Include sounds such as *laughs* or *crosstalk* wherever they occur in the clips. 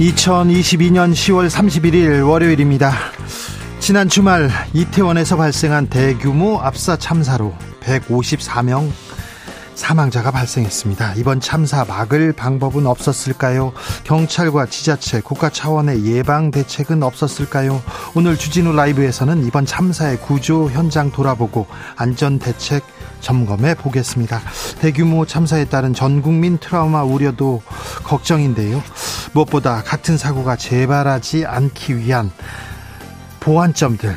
2022년 10월 31일 월요일입니다. 지난 주말 이태원에서 발생한 대규모 압사 참사로 154명 사망자가 발생했습니다. 이번 참사 막을 방법은 없었을까요? 경찰과 지자체, 국가 차원의 예방 대책은 없었을까요? 오늘 주진우 라이브에서는 이번 참사의 구조 현장 돌아보고 안전 대책 점검해 보겠습니다. 대규모 참사에 따른 전 국민 트라우마 우려도 걱정인데요. 무엇보다 같은 사고가 재발하지 않기 위한 보완점들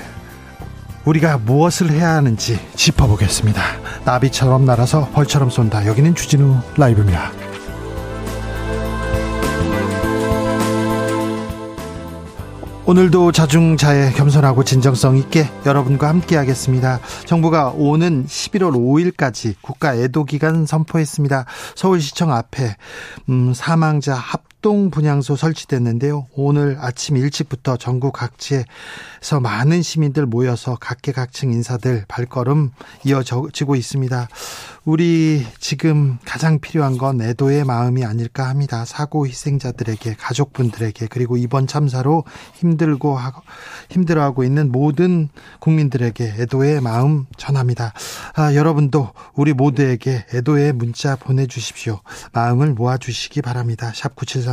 우리가 무엇을 해야 하는지 짚어보겠습니다. 나비처럼 날아서 벌처럼 쏜다. 여기는 주진우 라이브입니다. 오늘도 자중자애 겸손하고 진정성 있게 여러분과 함께 하겠습니다. 정부가 오는 11월 5일까지 국가 애도 기간 선포했습니다. 서울시청 앞에 음, 사망자 합 합동 분향소 설치됐는데요. 오늘 아침 일찍부터 전국 각지에서 많은 시민들 모여서 각계각층 인사들 발걸음 이어지고 있습니다. 우리 지금 가장 필요한 건 애도의 마음이 아닐까 합니다. 사고 희생자들에게 가족분들에게 그리고 이번 참사로 힘들고 힘들어하고 있는 모든 국민들에게 애도의 마음 전합니다. 아, 여러분도 우리 모두에게 애도의 문자 보내주십시오. 마음을 모아주시기 바랍니다. 샵 9730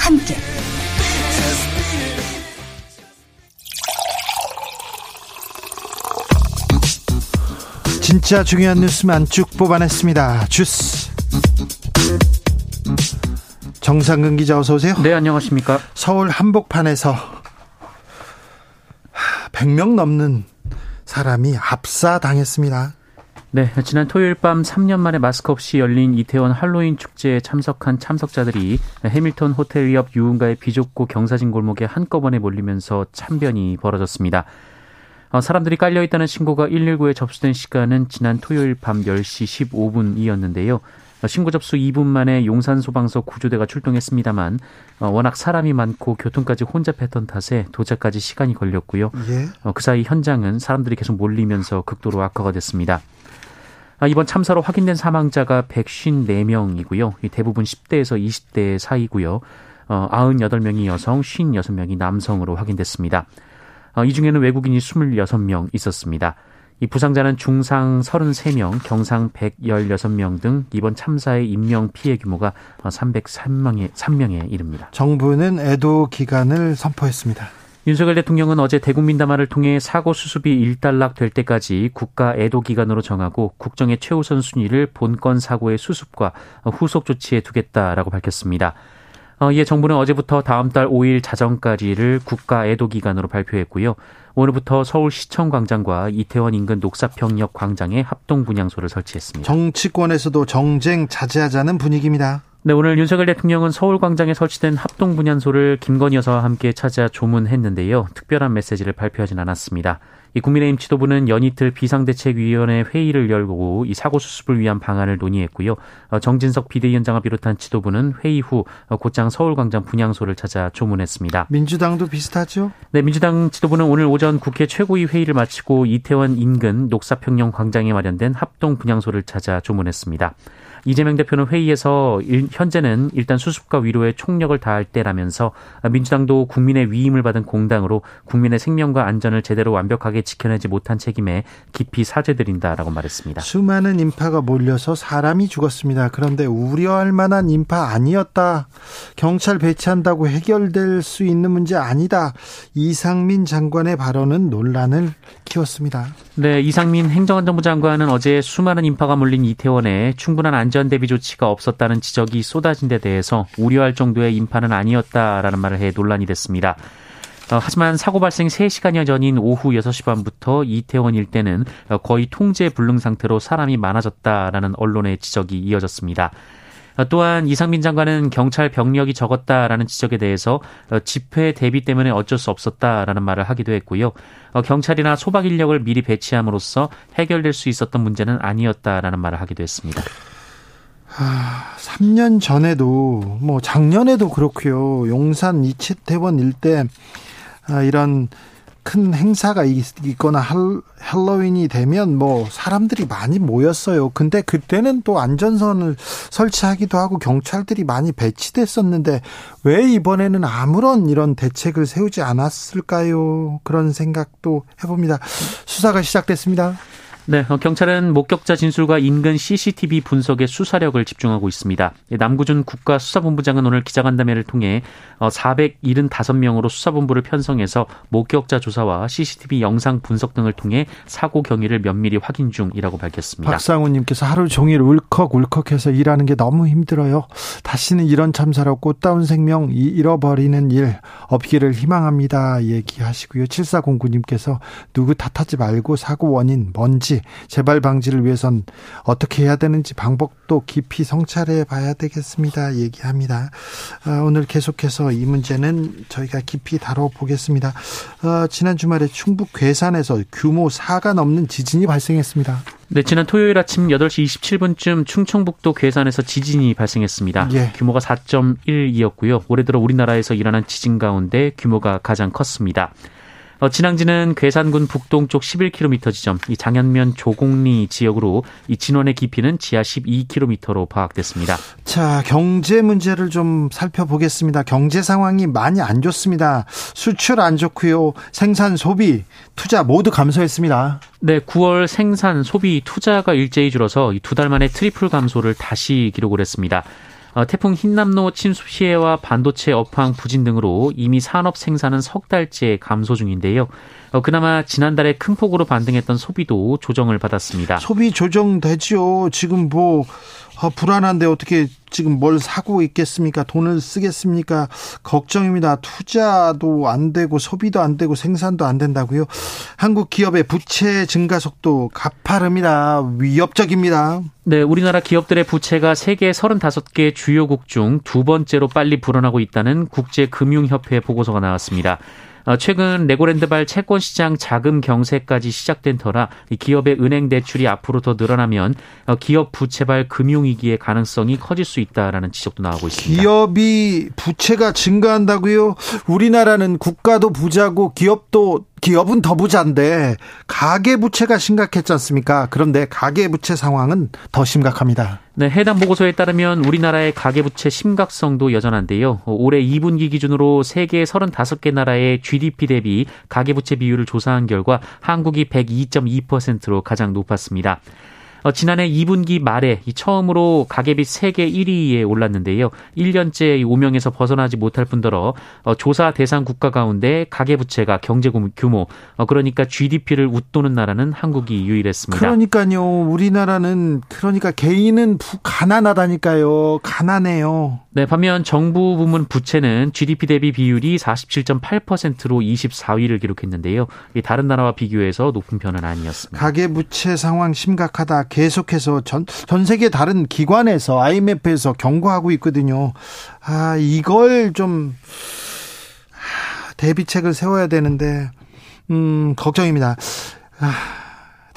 함께. 진짜 중요한 뉴스만 쭉 뽑아냈습니다. 주스. 정상근 기자 어서 오세요. 네, 안녕하십니까. 서울 한복판에서 100명 넘는 사람이 압사당했습니다. 네, 지난 토요일 밤 3년 만에 마스크 없이 열린 이태원 할로윈 축제에 참석한 참석자들이 해밀턴 호텔 옆 유흥가의 비좁고 경사진 골목에 한꺼번에 몰리면서 참변이 벌어졌습니다. 어, 사람들이 깔려있다는 신고가 119에 접수된 시간은 지난 토요일 밤 10시 15분이었는데요. 신고 접수 2분 만에 용산 소방서 구조대가 출동했습니다만 어, 워낙 사람이 많고 교통까지 혼잡했던 탓에 도착까지 시간이 걸렸고요. 예? 어, 그 사이 현장은 사람들이 계속 몰리면서 극도로 악화가 됐습니다. 아, 이번 참사로 확인된 사망자가 154명이고요. 대부분 10대에서 20대 사이고요. 98명이 어, 여성, 56명이 남성으로 확인됐습니다. 이 중에는 외국인이 26명 있었습니다. 이 부상자는 중상 33명, 경상 116명 등 이번 참사의 인명 피해 규모가 303명에 3명에 이릅니다. 정부는 애도 기간을 선포했습니다. 윤석열 대통령은 어제 대국민담화를 통해 사고 수습이 일단락 될 때까지 국가 애도 기간으로 정하고 국정의 최우선 순위를 본건 사고의 수습과 후속 조치에 두겠다라고 밝혔습니다. 어, 이에 정부는 어제부터 다음 달 5일 자정까지를 국가 애도 기간으로 발표했고요. 오늘부터 서울시청 광장과 이태원 인근 녹사평역 광장에 합동 분향소를 설치했습니다. 정치권에서도 정쟁 자제하자는 분위기입니다. 네, 오늘 윤석열 대통령은 서울광장에 설치된 합동 분향소를 김건희 여사와 함께 찾아 조문했는데요. 특별한 메시지를 발표하진 않았습니다. 이 국민의힘 지도부는 연이틀 비상대책위원회 회의를 열고 이 사고 수습을 위한 방안을 논의했고요. 어, 정진석 비대위원장을 비롯한 지도부는 회의 후 어, 곧장 서울광장 분향소를 찾아 조문했습니다. 민주당도 비슷하죠? 네, 민주당 지도부는 오늘 오전 국회 최고위 회의를 마치고 이태원 인근 녹사평영 광장에 마련된 합동 분향소를 찾아 조문했습니다. 이재명 대표는 회의에서 일, 현재는 일단 수습과 위로에 총력을 다할 때라면서 민주당도 국민의 위임을 받은 공당으로 국민의 생명과 안전을 제대로 완벽하게 지켜내지 못한 책임에 깊이 사죄드린다라고 말했습니다. 수많은 인파가 몰려서 사람이 죽었습니다. 그런데 우려할 만한 인파 아니었다. 경찰 배치한다고 해결될 수 있는 문제 아니다. 이상민 장관의 발언은 논란을 키웠습니다. 네, 이상민 행정안전부 장관은 어제 수많은 인파가 몰린 이태원에 충분한 안전 대비 조치가 없었다는 지적이 쏟아진 데 대해서 우려할 정도의 인파는 아니었다라는 말을 해 논란이 됐습니다. 어, 하지만 사고 발생 3시간여 전인 오후 6시 반부터 이태원 일대는 거의 통제 불능 상태로 사람이 많아졌다라는 언론의 지적이 이어졌습니다. 어, 또한 이상민 장관은 경찰 병력이 적었다라는 지적에 대해서 어, 집회 대비 때문에 어쩔 수 없었다라는 말을 하기도 했고요. 어, 경찰이나 소박 인력을 미리 배치함으로써 해결될 수 있었던 문제는 아니었다라는 말을 하기도 했습니다. 아, 3년 전에도 뭐 작년에도 그렇고요. 용산 이채태원 일대 아, 이런 큰 행사가 있거나 할로윈이 되면 뭐 사람들이 많이 모였어요. 근데 그때는 또 안전선을 설치하기도 하고 경찰들이 많이 배치됐었는데 왜 이번에는 아무런 이런 대책을 세우지 않았을까요? 그런 생각도 해봅니다. 수사가 시작됐습니다. 네, 어, 경찰은 목격자 진술과 인근 CCTV 분석에 수사력을 집중하고 있습니다. 남구준 국가수사본부장은 오늘 기자간담회를 통해 475명으로 어, 수사본부를 편성해서 목격자 조사와 CCTV 영상 분석 등을 통해 사고 경위를 면밀히 확인 중이라고 밝혔습니다. 박상우님께서 하루 종일 울컥 울컥해서 일하는 게 너무 힘들어요. 다시는 이런 참사로 꽃다운 생명 잃어버리는 일 없기를 희망합니다. 얘기하시고요. 7409님께서 누구 탓하지 말고 사고 원인 뭔지 재발 방지를 위해선 어떻게 해야 되는지 방법도 깊이 성찰해 봐야 되겠습니다. 얘기합니다. 아, 오늘 계속해서 이 문제는 저희가 깊이 다뤄보겠습니다. 아, 지난 주말에 충북 괴산에서 규모 4가 넘는 지진이 발생했습니다. 네, 지난 토요일 아침 8시 27분쯤 충청북도 괴산에서 지진이 발생했습니다. 예. 규모가 4.1이었고요. 올해 들어 우리나라에서 일어난 지진 가운데 규모가 가장 컸습니다. 어, 진앙지는 괴산군 북동쪽 11km 지점, 이 장현면 조곡리 지역으로 이 진원의 깊이는 지하 12km로 파악됐습니다. 자, 경제 문제를 좀 살펴보겠습니다. 경제 상황이 많이 안 좋습니다. 수출 안 좋고요. 생산, 소비, 투자 모두 감소했습니다. 네, 9월 생산, 소비, 투자가 일제히 줄어서 두 달 만에 triple 감소를 다시 기록을 했습니다. 어, 태풍 힌남노 침수 피해와 반도체 업황 부진 등으로 이미 산업 생산은 석 달째 감소 중인데요. 어, 그나마 지난달에 큰 폭으로 반등했던 소비도 조정을 받았습니다. 소비 조정되지요. 지금 뭐 아, 불안한데 어떻게 지금 뭘 사고 있겠습니까? 돈을 쓰겠습니까? 걱정입니다. 투자도 안 되고 소비도 안 되고 생산도 안 된다고요. 한국 기업의 부채 증가 속도 가파릅니다. 위협적입니다. 네, 우리나라 기업들의 부채가 세계 35개 주요국 중 두 번째로 빨리 불어나고 있다는 국제금융협회 보고서가 나왔습니다. 어, 최근 레고랜드발 채권 시장 자금 경세까지 시작된 터라 기업의 은행 대출이 앞으로 더 늘어나면 어, 기업 부채발 금융 위기의 가능성이 커질 수 있다라는 지적도 나오고 있습니다. 기업이 부채가 증가한다고요? 우리나라는 국가도 부자고 기업도 기업은 더 부자인데 가계 부채가 심각했지 않습니까? 그런데 가계 부채 상황은 더 심각합니다. 네, 해당 보고서에 따르면 우리나라의 가계부채 심각성도 여전한데요. 올해 2분기 기준으로 세계 35개 나라의 GDP 대비 가계부채 비율을 조사한 결과 한국이 102.2%로 가장 높았습니다. 어, 지난해 2분기 말에 처음으로 가계비 세계 1위에 올랐는데요. 1년째 오명에서 벗어나지 못할 뿐더러 어, 조사 대상 국가 가운데 가계부채가 경제 규모 어, 그러니까 GDP를 웃도는 나라는 한국이 유일했습니다. 그러니까요. 우리나라는 그러니까 개인은 가난하다니까요. 가난해요. 네, 반면 정부 부문 부채는 GDP 대비 비율이 47.8%로 24위를 기록했는데요. 다른 나라와 비교해서 높은 편은 아니었습니다. 가계 부채 상황 심각하다. 계속해서 전, 전 세계 다른 기관에서 IMF에서 경고하고 있거든요. 아, 이걸 좀 대비책을 세워야 되는데 음, 걱정입니다. 아,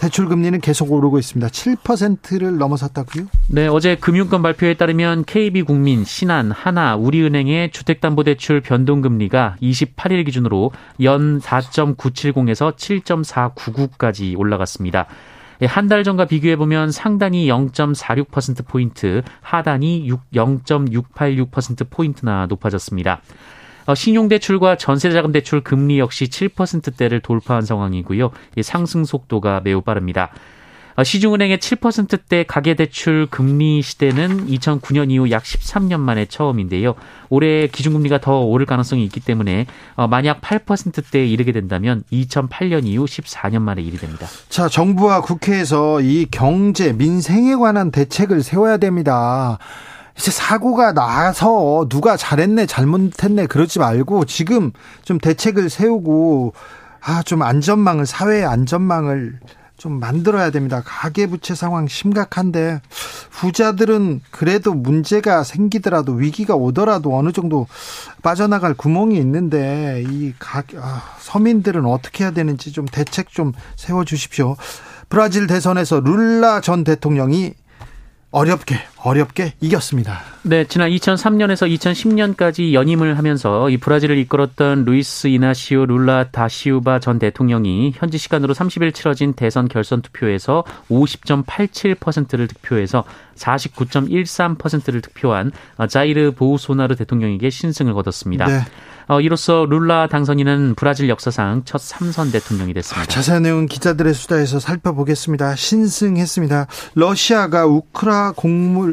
대출 금리는 계속 오르고 있습니다. 7%를 넘어섰다고요? 네, 어제 금융권 발표에 따르면 KB국민, 신한, 하나, 우리은행의 주택담보대출 변동금리가 28일 기준으로 연 4.970에서 7.499까지 올라갔습니다. 예, 한달 전과 비교해 보면 상단이 0.46% 포인트, 하단이 0.686% 포인트나 높아졌습니다. 어, 신용대출과 전세자금대출 금리 역시 7%대를 돌파한 상황이고요. 상승 속도가 매우 빠릅니다. 어, 시중은행의 7%대 가계대출 금리 시대는 2009년 이후 약 13년 만에 처음인데요. 올해 기준금리가 더 오를 가능성이 있기 때문에 어, 만약 8%대에 이르게 된다면 2008년 이후 14년 만에 일이 됩니다. 자, 정부와 국회에서 이 경제, 민생에 관한 대책을 세워야 됩니다. 이제 사고가 나서 누가 잘했네, 잘못했네, 그러지 말고 지금 좀 대책을 세우고, 아, 좀 안전망을, 사회의 안전망을 좀 만들어야 됩니다. 가계부채 상황 심각한데 부자들은 그래도 문제가 생기더라도 위기가 오더라도 어느 정도 빠져나갈 구멍이 있는데 이 가, 아, 서민들은 어떻게 해야 되는지 좀 대책 좀 세워 주십시오. 브라질 대선에서 룰라 전 대통령이 어렵게 어렵게 이겼습니다. 네, 지난 2003년에서 2010년까지 연임을 하면서 이 브라질을 이끌었던 루이스 이나시오 룰라 다시우바 전 대통령이 현지 시간으로 30일 치러진 대선 결선 투표에서 50.87%를 득표해서 49.13%를 득표한 자이르 보우소나르 대통령에게 신승을 거뒀습니다. 네. 어, 이로써 룰라 당선인은 브라질 역사상 첫 삼선 대통령이 됐습니다. 자세한 내용 기자들의 수다에서 살펴보겠습니다. 신승했습니다. 러시아가 우크라 곡물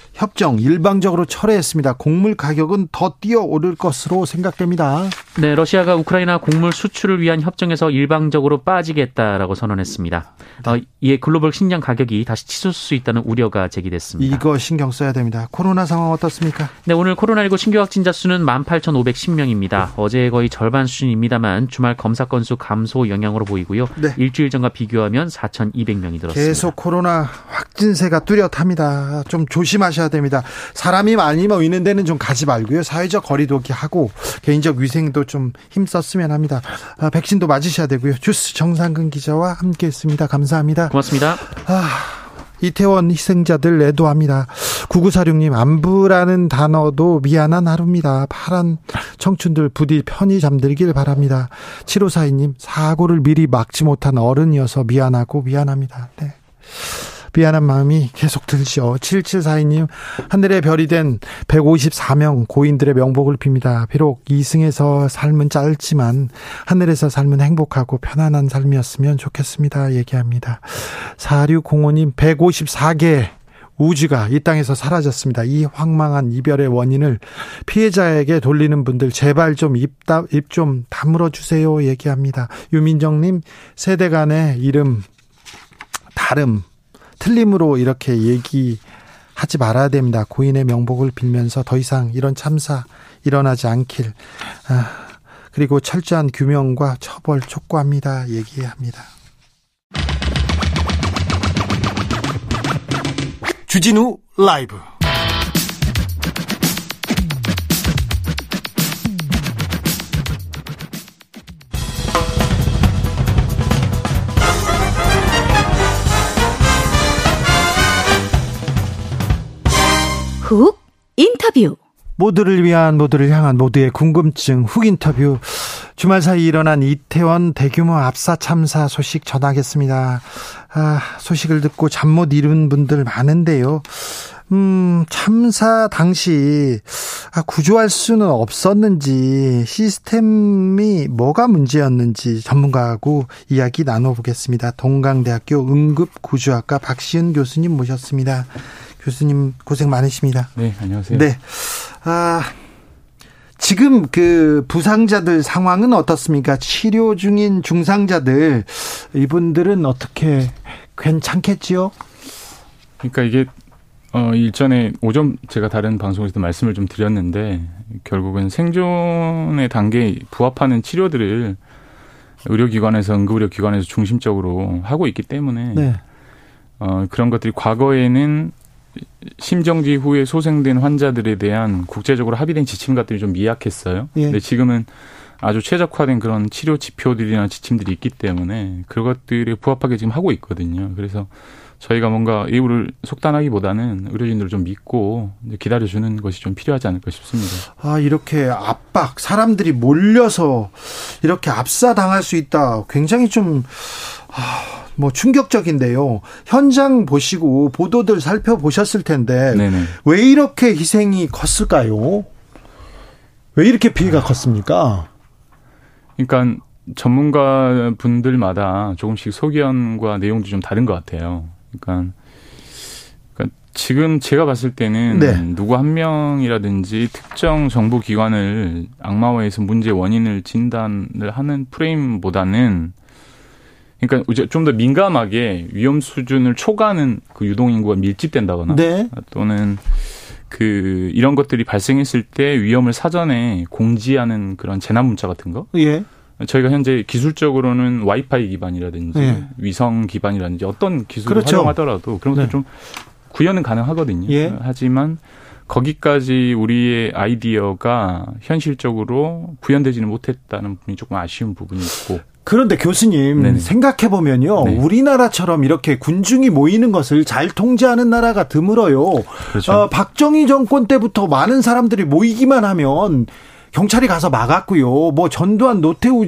협정 일방적으로 철회했습니다. 곡물 가격은 더 뛰어오를 것으로 생각됩니다. 네, 러시아가 우크라이나 곡물 수출을 위한 협정에서 일방적으로 빠지겠다라고 선언했습니다. 네. 어, 이에 글로벌 식량 가격이 다시 치솟을 수 있다는 우려가 제기됐습니다. 이거 신경 써야 됩니다. 코로나 상황 어떻습니까? 네, 오늘 코로나19 신규 확진자 수는 18,510명입니다. 어제 거의 절반 수준입니다만 주말 검사 건수 감소 영향으로 보이고요. 네. 일주일 전과 비교하면 4,200명이 늘었습니다. 계속 코로나 확진세가 뚜렷합니다. 좀 조심하셔야 됩니다. 사람이 많이 모이는 데는 좀 가지 말고요. 사회적 거리두기 하고 개인적 위생도 좀 힘썼으면 합니다. 아, 백신도 맞으셔야 되고요. 주스 정상근 기자와 함께했습니다. 감사합니다. 고맙습니다. 아, 이태원 희생자들 애도합니다. 9946님, 안부라는 단어도 미안한 하루입니다. 파란 청춘들 부디 편히 잠들길 바랍니다. 7542님, 사고를 미리 막지 못한 어른이어서 미안하고 미안합니다. 네. 미안한 마음이 계속 들죠. 7742님, 하늘의 별이 된 154명 고인들의 명복을 빕니다. 비록 이승에서 삶은 짧지만 하늘에서 삶은 행복하고 편안한 삶이었으면 좋겠습니다. 얘기합니다. 4605님, 154개 우주가 이 땅에서 사라졌습니다. 이 황망한 이별의 원인을 피해자에게 돌리는 분들 제발 좀 입다 입좀 다물어 주세요 얘기합니다. 유민정님 세대 간의 이름 다름 틀림으로 이렇게 얘기하지 말아야 됩니다. 고인의 명복을 빌면서 더 이상 이런 참사 일어나지 않길. 아, 그리고 철저한 규명과 처벌 촉구합니다. 얘기합니다. 주진우 라이브 훅 인터뷰 모두를 위한 모두를 향한 모두의 궁금증 훅 인터뷰 주말 사이 일어난 이태원 대규모 압사 참사 소식 전하겠습니다. 아, 소식을 듣고 잠 못 이룬 분들 많은데요. 음, 참사 당시 아, 구조할 수는 없었는지 시스템이 뭐가 문제였는지 전문가하고 이야기 나눠보겠습니다. 동강대학교 응급구조학과 박시은 교수님 모셨습니다. 교수님 고생 많으십니다. 네, 안녕하세요. 네. 아, 지금 그 부상자들 상황은 어떻습니까? 치료 중인 중상자들 이분들은 어떻게 괜찮겠지요? 그러니까 이게 어 일전에 오전 제가 다른 방송에서도 말씀을 좀 드렸는데 결국은 생존의 단계에 부합하는 치료들을 의료기관에서 응급의료기관에서 중심적으로 하고 있기 때문에 네. 어 그런 것들이 과거에는 심정지 후에 소생된 환자들에 대한 국제적으로 합의된 지침 같들이 좀 미약했어요. 예. 근데 지금은 아주 최적화된 그런 치료 지표들이나 지침들이 있기 때문에 그것들에 부합하게 지금 하고 있거든요. 그래서 저희가 뭔가 이유를 속단하기보다는 의료진들을 좀 믿고 기다려주는 것이 좀 필요하지 않을까 싶습니다. 아, 이렇게 압박, 사람들이 몰려서 이렇게 압사당할 수 있다. 굉장히 좀, 아, 뭐 충격적인데요. 현장 보시고 보도들 살펴보셨을 텐데 네네. 왜 이렇게 희생이 컸을까요? 왜 이렇게 피해가 컸습니까? 그러니까 전문가 분들마다 조금씩 소견과 내용도 좀 다른 것 같아요. 그러니까, 그러니까 지금 제가 봤을 때는 네. 누구 한 명이라든지 특정 정부 기관을 악마화해서 문제 원인을 진단을 하는 프레임보다는 그러니까 이제 좀 더 민감하게 위험 수준을 초과하는 그 유동 인구가 밀집된다거나 네. 또는 그 이런 것들이 발생했을 때 위험을 사전에 공지하는 그런 재난 문자 같은 거. 예. 저희가 현재 기술적으로는 와이파이 기반이라든지 예. 위성 기반이라든지 어떤 기술을 그렇죠. 활용하더라도 그런 것들 네. 좀 구현은 가능하거든요. 예. 하지만 거기까지 우리의 아이디어가 현실적으로 구현되지는 못했다는 부분이 조금 아쉬운 부분이 있고. 그런데 교수님 생각해 보면요, 네. 우리나라처럼 이렇게 군중이 모이는 것을 잘 통제하는 나라가 드물어요. 그렇죠. 어, 박정희 정권 때부터 많은 사람들이 모이기만 하면 경찰이 가서 막았고요. 뭐 전두환 노태우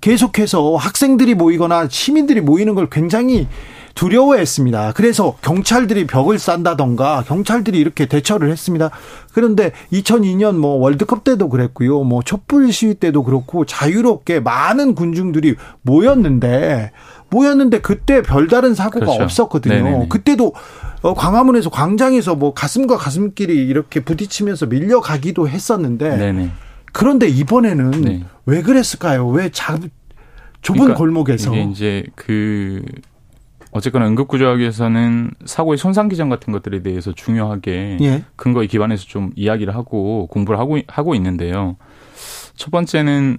계속해서 학생들이 모이거나 시민들이 모이는 걸 굉장히 두려워했습니다. 그래서 경찰들이 벽을 싼다던가 경찰들이 이렇게 대처를 했습니다. 그런데 2002년 뭐 월드컵 때도 그랬고요. 뭐 촛불 시위 때도 그렇고 자유롭게 많은 군중들이 모였는데 모였는데 그때 별다른 사고가 그렇죠. 없었거든요. 네네네. 그때도 어, 광화문에서 광장에서 뭐 가슴과 가슴끼리 이렇게 부딪히면서 밀려가기도 했었는데 네네. 그런데 이번에는 네. 왜 그랬을까요? 왜 자, 좁은 그러니까 골목에서 이게 이제 그 어쨌거나 응급구조하기 위해서는 사고의 손상 기전 같은 것들에 대해서 중요하게 예. 근거에 기반해서 좀 이야기를 하고 공부를 하고 하고 있는데요. 첫 번째는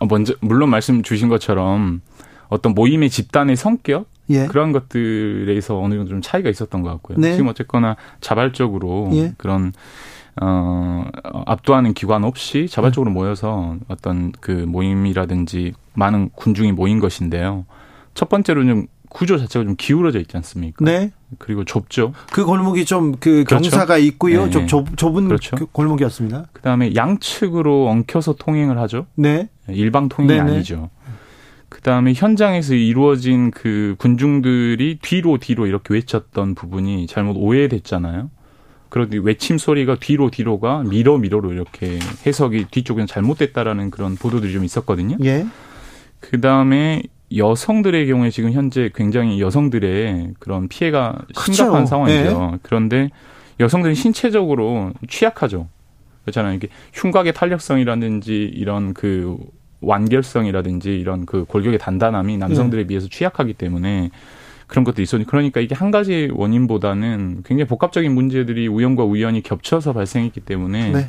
어, 먼저 물론 말씀 주신 것처럼 어떤 모임의 집단의 성격 예. 그런 것들에서 어느 정도 좀 차이가 있었던 것 같고요. 네. 지금 어쨌거나 자발적으로 예. 그런 어, 압도하는 기관 없이 자발적으로 네. 모여서 어떤 그 모임이라든지 많은 군중이 모인 것인데요. 첫 번째로는 구조 자체가 좀 기울어져 있지 않습니까? 네. 그리고 좁죠. 그 골목이 좀그 그렇죠? 경사가 있고요. 네. 좀 좁, 좁은 그렇죠. 그 골목이었습니다. 그 다음에 양측으로 엉켜서 통행을 하죠. 네. 일방 통행이 네네. 아니죠. 그 다음에 현장에서 이루어진 그 군중들이 뒤로 뒤로 이렇게 외쳤던 부분이 잘못 오해됐잖아요. 그런데 외침 소리가 뒤로 뒤로가 미러 미러로 이렇게 해석이 뒤쪽에는 잘못됐다라는 그런 보도들이 좀 있었거든요. 예. 그 다음에 여성들의 경우에 지금 현재 굉장히 여성들의 그런 피해가 심각한 그렇죠. 상황이죠. 네. 그런데 여성들이 신체적으로 취약하죠. 그렇잖아요. 이게 흉곽의 탄력성이라든지 이런 그 완결성이라든지 이런 그 골격의 단단함이 남성들에 네. 비해서 취약하기 때문에 그런 것도 있었니 그러니까 이게 한 가지 원인보다는 굉장히 복합적인 문제들이 우연과 우연이 겹쳐서 발생했기 때문에 네.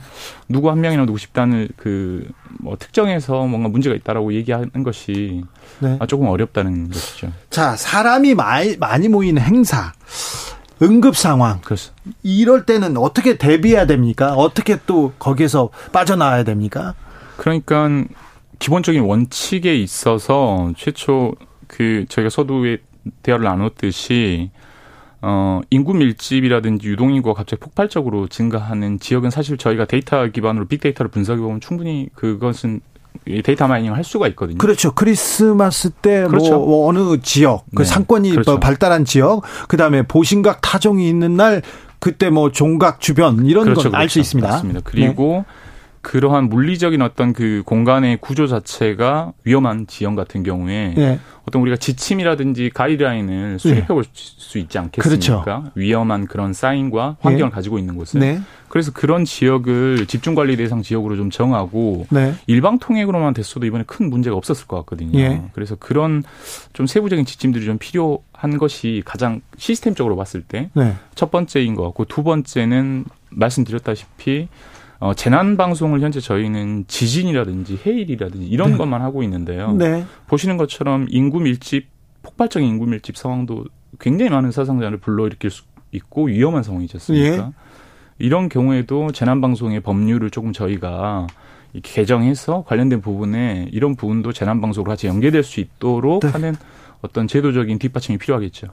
누구 한 명이나 누구 집단을 그 뭐 특정해서 뭔가 문제가 있다라고 얘기하는 것이 네. 아, 조금 어렵다는 것이죠. 자 사람이 많이 많이 모이는 행사. 응급 상황. 그렇죠. 이럴 때는 어떻게 대비해야 됩니까? 어떻게 또 거기에서 빠져나와야 됩니까? 그러니까 기본적인 원칙에 있어서 최초 그 저희가 서두에 대화를 나눴듯이 어, 인구 밀집이라든지 유동인구가 갑자기 폭발적으로 증가하는 지역은 사실 저희가 데이터 기반으로 빅데이터를 분석해 보면 충분히 그것은 data mining을 할 수가 있거든요. 그렇죠. 크리스마스 때뭐 그렇죠. 뭐 어느 지역, 그 네. 상권이 그렇죠. 발달한 지역, 그 다음에 보신각 타종이 있는 날 그때 뭐 종각 주변 이런 그렇죠. 걸 알수 그렇죠. 있습니다. 맞습니다. 그리고 네. 그러한 물리적인 어떤 그 공간의 구조 자체가 위험한 지형 같은 경우에 네. 어떤 우리가 지침이라든지 가이드라인을 수립해 볼수 있지 않겠습니까? 그렇죠. 위험한 그런 사인과 환경을 네. 가지고 있는 곳을. 네. 그래서 그런 지역을 집중 관리 대상 지역으로 좀 정하고 네. 일방 통행으로만 됐어도 이번에 큰 문제가 없었을 것 같거든요. 예. 그래서 그런 좀 세부적인 지침들이 좀 필요한 것이 가장 시스템적으로 봤을 때첫 네. 번째인 것 같고 두 번째는 말씀드렸다시피 어, 재난 방송을 현재 저희는 지진이라든지 해일이라든지 이런 네. 것만 하고 있는데요. 네. 보시는 것처럼 인구 밀집 폭발적인 인구 밀집 상황도 굉장히 많은 사상자를 불러일으킬 수 있고 위험한 상황이지 않습니까? 예. 이런 경우에도 재난 방송의 법률을 조금 저희가 개정해서 관련된 부분에 이런 부분도 재난 방송으로 같이 연계될 수 있도록 네. 하는 어떤 제도적인 뒷받침이 필요하겠죠.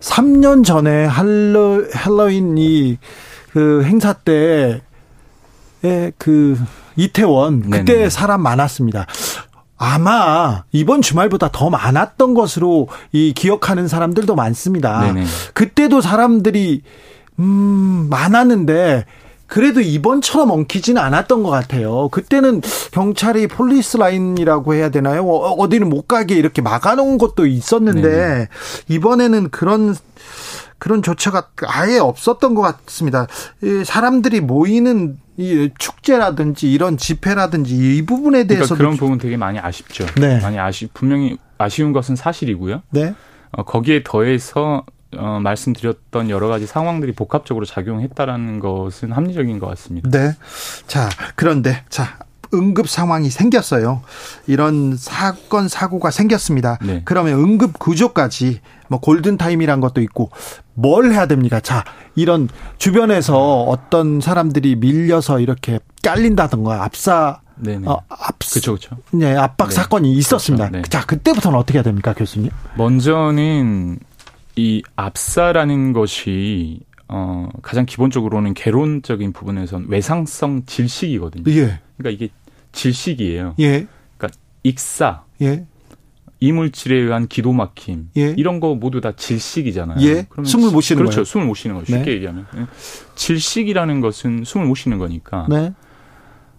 3년 전에 할로 할로윈 이 그 행사 때에 그 이태원 그때 네네. 사람 많았습니다. 아마 이번 주말보다 더 많았던 것으로 이 기억하는 사람들도 많습니다. 네네. 그때도 사람들이 음 많았는데 그래도 이번처럼 엉키지는 않았던 것 같아요. 그때는 경찰이 police line이라고 해야 되나요? 어, 어디는 못 가게 이렇게 막아놓은 것도 있었는데 네네. 이번에는 그런 그런 조처가 아예 없었던 것 같습니다. 사람들이 모이는 이 축제라든지 이런 집회라든지 이 부분에 대해서 그러니까 그런 부분 되게 많이 아쉽죠. 네. 많이 아쉬 분명히 아쉬운 것은 사실이고요. 네. 어, 거기에 더해서 어, 말씀드렸던 여러 가지 상황들이 복합적으로 작용했다라는 것은 합리적인 것 같습니다. 네. 자, 그런데 자, 응급 상황이 생겼어요. 이런 사건 사고가 생겼습니다. 네. 그러면 응급 구조까지 뭐 골든 타임이란 것도 있고 뭘 해야 됩니까? 자, 이런 주변에서 어떤 사람들이 밀려서 이렇게 깔린다던가 압사 네네. 어, 압, 그쵸, 그쵸. 네, 압박 네. 사건이 있었습니다. 그렇죠. 네. 자, 그때부터는 어떻게 해야 됩니까, 교수님? 먼저는 이 압사라는 것이 어, 가장 기본적으로는 개론적인 부분에선 외상성 질식이거든요. 예. 그러니까 이게 질식이에요. 예. 그러니까 익사, 예. 이물질에 의한 기도 막힘, 예. 이런 거 모두 다 질식이잖아요. 예. 그러면 숨을 못 쉬는 그렇죠. 거예요. 숨을 못 쉬는 거죠. 쉽게 네. 얘기하면 예. 질식이라는 것은 숨을 못 쉬는 거니까. 네.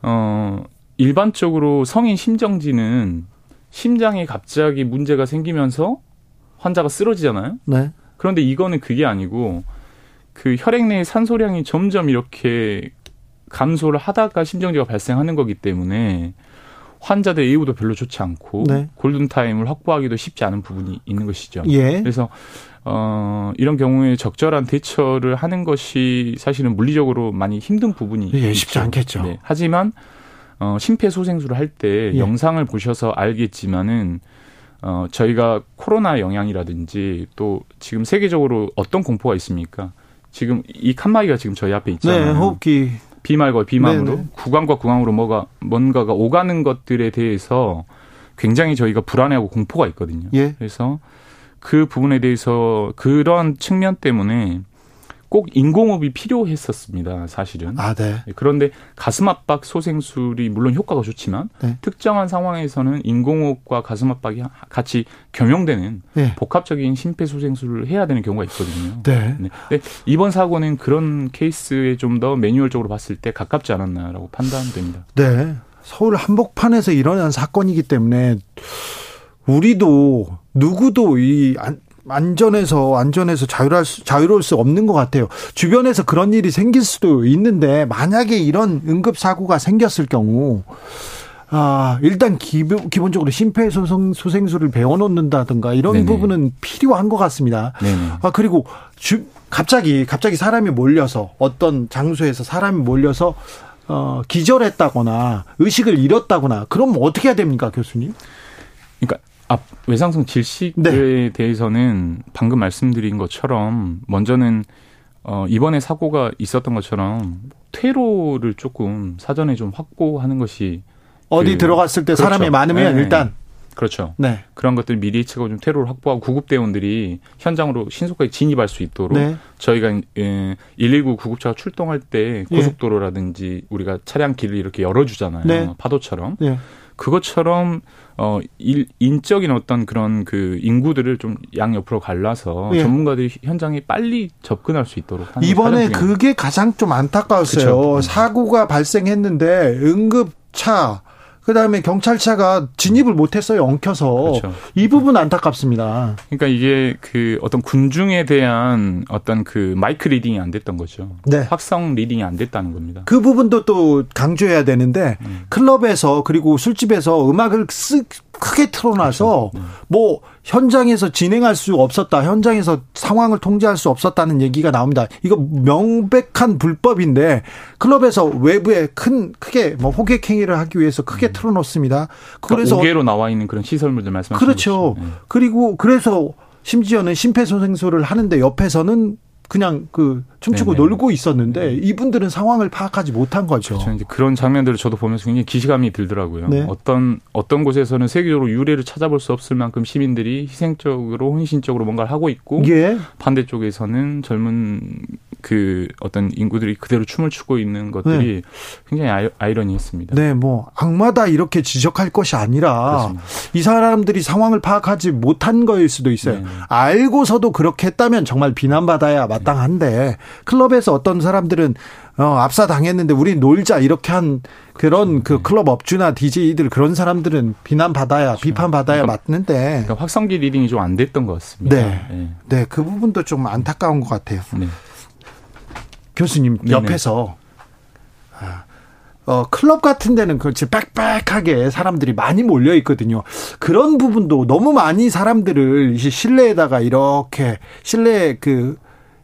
어, 일반적으로 성인 심정지는 심장에 갑자기 문제가 생기면서 환자가 쓰러지잖아요. 네. 그런데 이거는 그게 아니고 그 혈액 내의 산소량이 점점 이렇게 감소를 하다가 심정지가 발생하는 거기 때문에 환자들 의우도 별로 좋지 않고 네. 골든 타임을 확보하기도 쉽지 않은 부분이 있는 것이죠. 예. 그래서 어 이런 경우에 적절한 대처를 하는 것이 사실은 물리적으로 많이 힘든 부분이 예, 쉽지 않겠죠. 네. 하지만 어 심폐소생술을 할때 예. 영상을 보셔서 알겠지만은 어 저희가 코로나 영향이라든지 또 지금 세계적으로 어떤 공포가 있습니까? 지금 이 칸막이가 지금 저희 앞에 있잖아요. 네, 호흡기 비말과 비망으로 네네. 구강과 구강으로 뭐가 뭔가가 오가는 것들에 대해서 굉장히 저희가 불안해하고 공포가 있거든요. 예. 그래서 그 부분에 대해서 그런 측면 때문에 꼭 인공호흡이 필요했었습니다. 사실은. 아, 네. 그런데 가슴 압박 소생술이 물론 효과가 좋지만 네. 특정한 상황에서는 인공호흡과 가슴 압박이 같이 겸용되는 네. 복합적인 심폐소생술을 해야 되는 경우가 있거든요. 네. 네. 이번 사고는 그런 케이스에 좀 더 매뉴얼적으로 봤을 때 가깝지 않았나라고 판단됩니다. 네. 서울 한복판에서 일어난 사건이기 때문에 우리도 누구도 이 안전해서 안전해서 자유할 수, 자유로울 수 없는 것 같아요. 주변에서 그런 일이 생길 수도 있는데 만약에 이런 응급 사고가 생겼을 경우 아, 일단 기본, 기본적으로 심폐소생술을 배워놓는다든가 이런 네네. 부분은 필요한 것 같습니다. 네네. 아, 그리고 주, 갑자기, 갑자기 사람이 몰려서 어떤 장소에서 사람이 몰려서 어, 기절했다거나 의식을 잃었다거나 그럼 어떻게 해야 됩니까, 교수님? 그러니까 앞 외상성 질식에 네. 대해서는 방금 말씀드린 것처럼 먼저는 어 이번에 사고가 있었던 것처럼 퇴로를 조금 사전에 좀 확보하는 것이 어디 그, 들어갔을 때 그렇죠. 사람이 많으면 네. 일단 그렇죠. 네. 그런 것들 미리 예측하고 좀 퇴로를 확보하고 구급대원들이 현장으로 신속하게 진입할 수 있도록 네. 저희가 예, 119 구급차가 출동할 때 예. 고속도로라든지 예. 우리가 차량 길을 이렇게 열어주잖아요. 네. 파도처럼. 네. 그것처럼 어 일, 인적인 어떤 그런 그 인구들을 좀 양옆으로 갈라서 예. 전문가들이 현장에 빨리 접근할 수 있도록 이번에 그게 가장 좀 안타까웠어요. 그쵸. 사고가 발생했는데 응급차 그다음에 경찰차가 진입을 못했어요 엉켜서 그렇죠. 이 부분 안타깝습니다. 그러니까 이게 그 어떤 군중에 대한 어떤 그 마이크 leading이 안 됐던 거죠. 네. 확성 leading이 안 됐다는 겁니다. 그 부분도 또 강조해야 되는데 음. 클럽에서 그리고 술집에서 음악을 쓱 크게 틀어놔서 그렇죠. 음. 뭐 현장에서 진행할 수 없었다. 현장에서 상황을 통제할 수 없었다는 얘기가 나옵니다. 이거 명백한 불법인데 클럽에서 외부에 큰 크게 뭐 호객 행위를 하기 위해서 크게 음. 틀어 놓습니다. 그래서 그러니까 5개로 나와 있는 그런 시설물들 말씀하시는 그렇죠. 네. 그리고 그래서 심지어는 심폐소생술을 하는데 옆에서는 그냥 그 춤추고 네네. 놀고 있었는데 이분들은 상황을 파악하지 못한 거죠. 그렇죠. 이제 그런 장면들을 저도 보면서 굉장히 기시감이 들더라고요. 네. 어떤 어떤 곳에서는 세계적으로 유례를 찾아볼 수 없을 만큼 시민들이 희생적으로 혼신적으로 뭔가를 하고 있고 예. 반대쪽에서는 젊은 그 어떤 인구들이 그대로 춤을 추고 있는 것들이 네. 굉장히 아이러니했습니다 네, 뭐 악마다 이렇게 지적할 것이 아니라 그렇습니다. 이 사람들이 상황을 파악하지 못한 거일 수도 있어요. 네. 알고서도 그렇게 했다면 정말 비난받아야 마땅한데 클럽에서 어떤 사람들은 어, 압사 당했는데 우리 놀자 이렇게 한 그런 그 네. 클럽 업주나 DJ들 그런 사람들은 비난 받아야 그렇죠. 비판 받아야 그러니까, 맞는데 그러니까 확성기 leading이 좀 안 됐던 것 같습니다. 네, 네, 네, 그 부분도 좀 안타까운 것 같아요. 네. 교수님 옆에서 아, 어, 클럽 같은 데는 그렇지 빽빽하게 사람들이 많이 몰려 있거든요. 그런 부분도 너무 많이 사람들을 실내에다가 이렇게 실내 그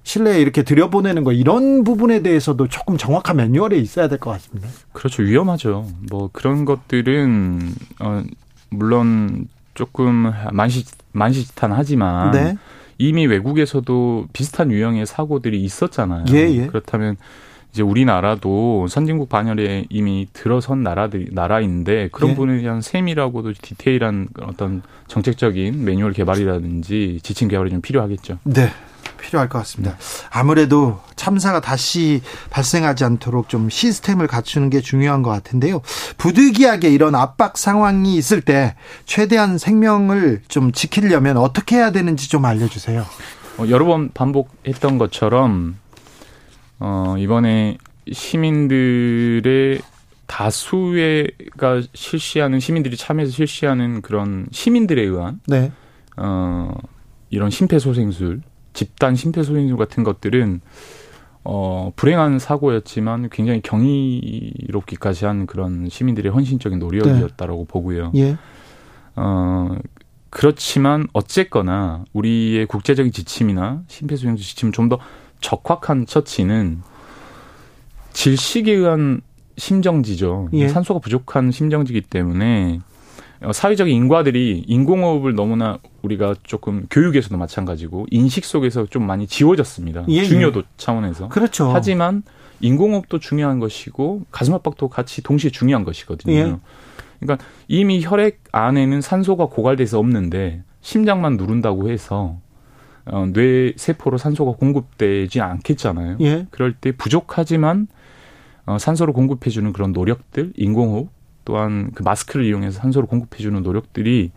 실내에 이렇게 들여보내는 거 이런 부분에 대해서도 조금 정확한 매뉴얼에 있어야 될 것 같습니다. 그렇죠. 위험하죠. 뭐 그런 것들은 어 물론 조금 만시 만시탄하지만 네. 이미 외국에서도 비슷한 유형의 사고들이 있었잖아요. 예, 예. 그렇다면 이제 우리나라도 선진국 반열에 이미 들어선 나라들 나라인데 그런 예. 부분에 대한 세밀하고도 디테일한 어떤 정책적인 매뉴얼 개발이라든지 지침 개발이 좀 필요하겠죠. 네. 필요할 것 같습니다. 아무래도 참사가 다시 발생하지 않도록 좀 시스템을 갖추는 게 중요한 것 같은데요. 부득이하게 이런 압박 상황이 있을 때 최대한 생명을 좀 지키려면 어떻게 해야 되는지 좀 알려주세요. 어, 여러 번 반복했던 것처럼 어, 이번에 시민들의 다수가 실시하는 시민들이 참여해서 실시하는 그런 시민들에 의한 네. 어, 이런 심폐소생술 집단 심폐소생술 같은 것들은 어, 불행한 사고였지만 굉장히 경이롭기까지 한 그런 시민들의 헌신적인 노력이었다라고 네. 보고요. 예. 어, 그렇지만 어쨌거나 우리의 국제적인 지침이나 심폐소생술 지침은 좀더 적확한 처치는 질식에 의한 심정지죠. 예. 산소가 부족한 심정지기 때문에 어, 사회적인 인과들이 인공호흡을 너무나 우리가 조금 교육에서도 마찬가지고 인식 속에서 좀 많이 지워졌습니다. 예, 예. 중요도 예. 차원에서. 그렇죠. 하지만 인공호흡도 중요한 것이고 가슴 압박도 같이 동시에 중요한 것이거든요. 예. 그러니까 이미 혈액 안에는 산소가 고갈돼서 없는데 심장만 누른다고 해서 어, 뇌 세포로 산소가 공급되지 않겠잖아요. 예. 그럴 때 부족하지만 어, 산소를 공급해주는 그런 노력들, 인공호흡 또한 그 마스크를 이용해서 산소를 공급해주는 노력들이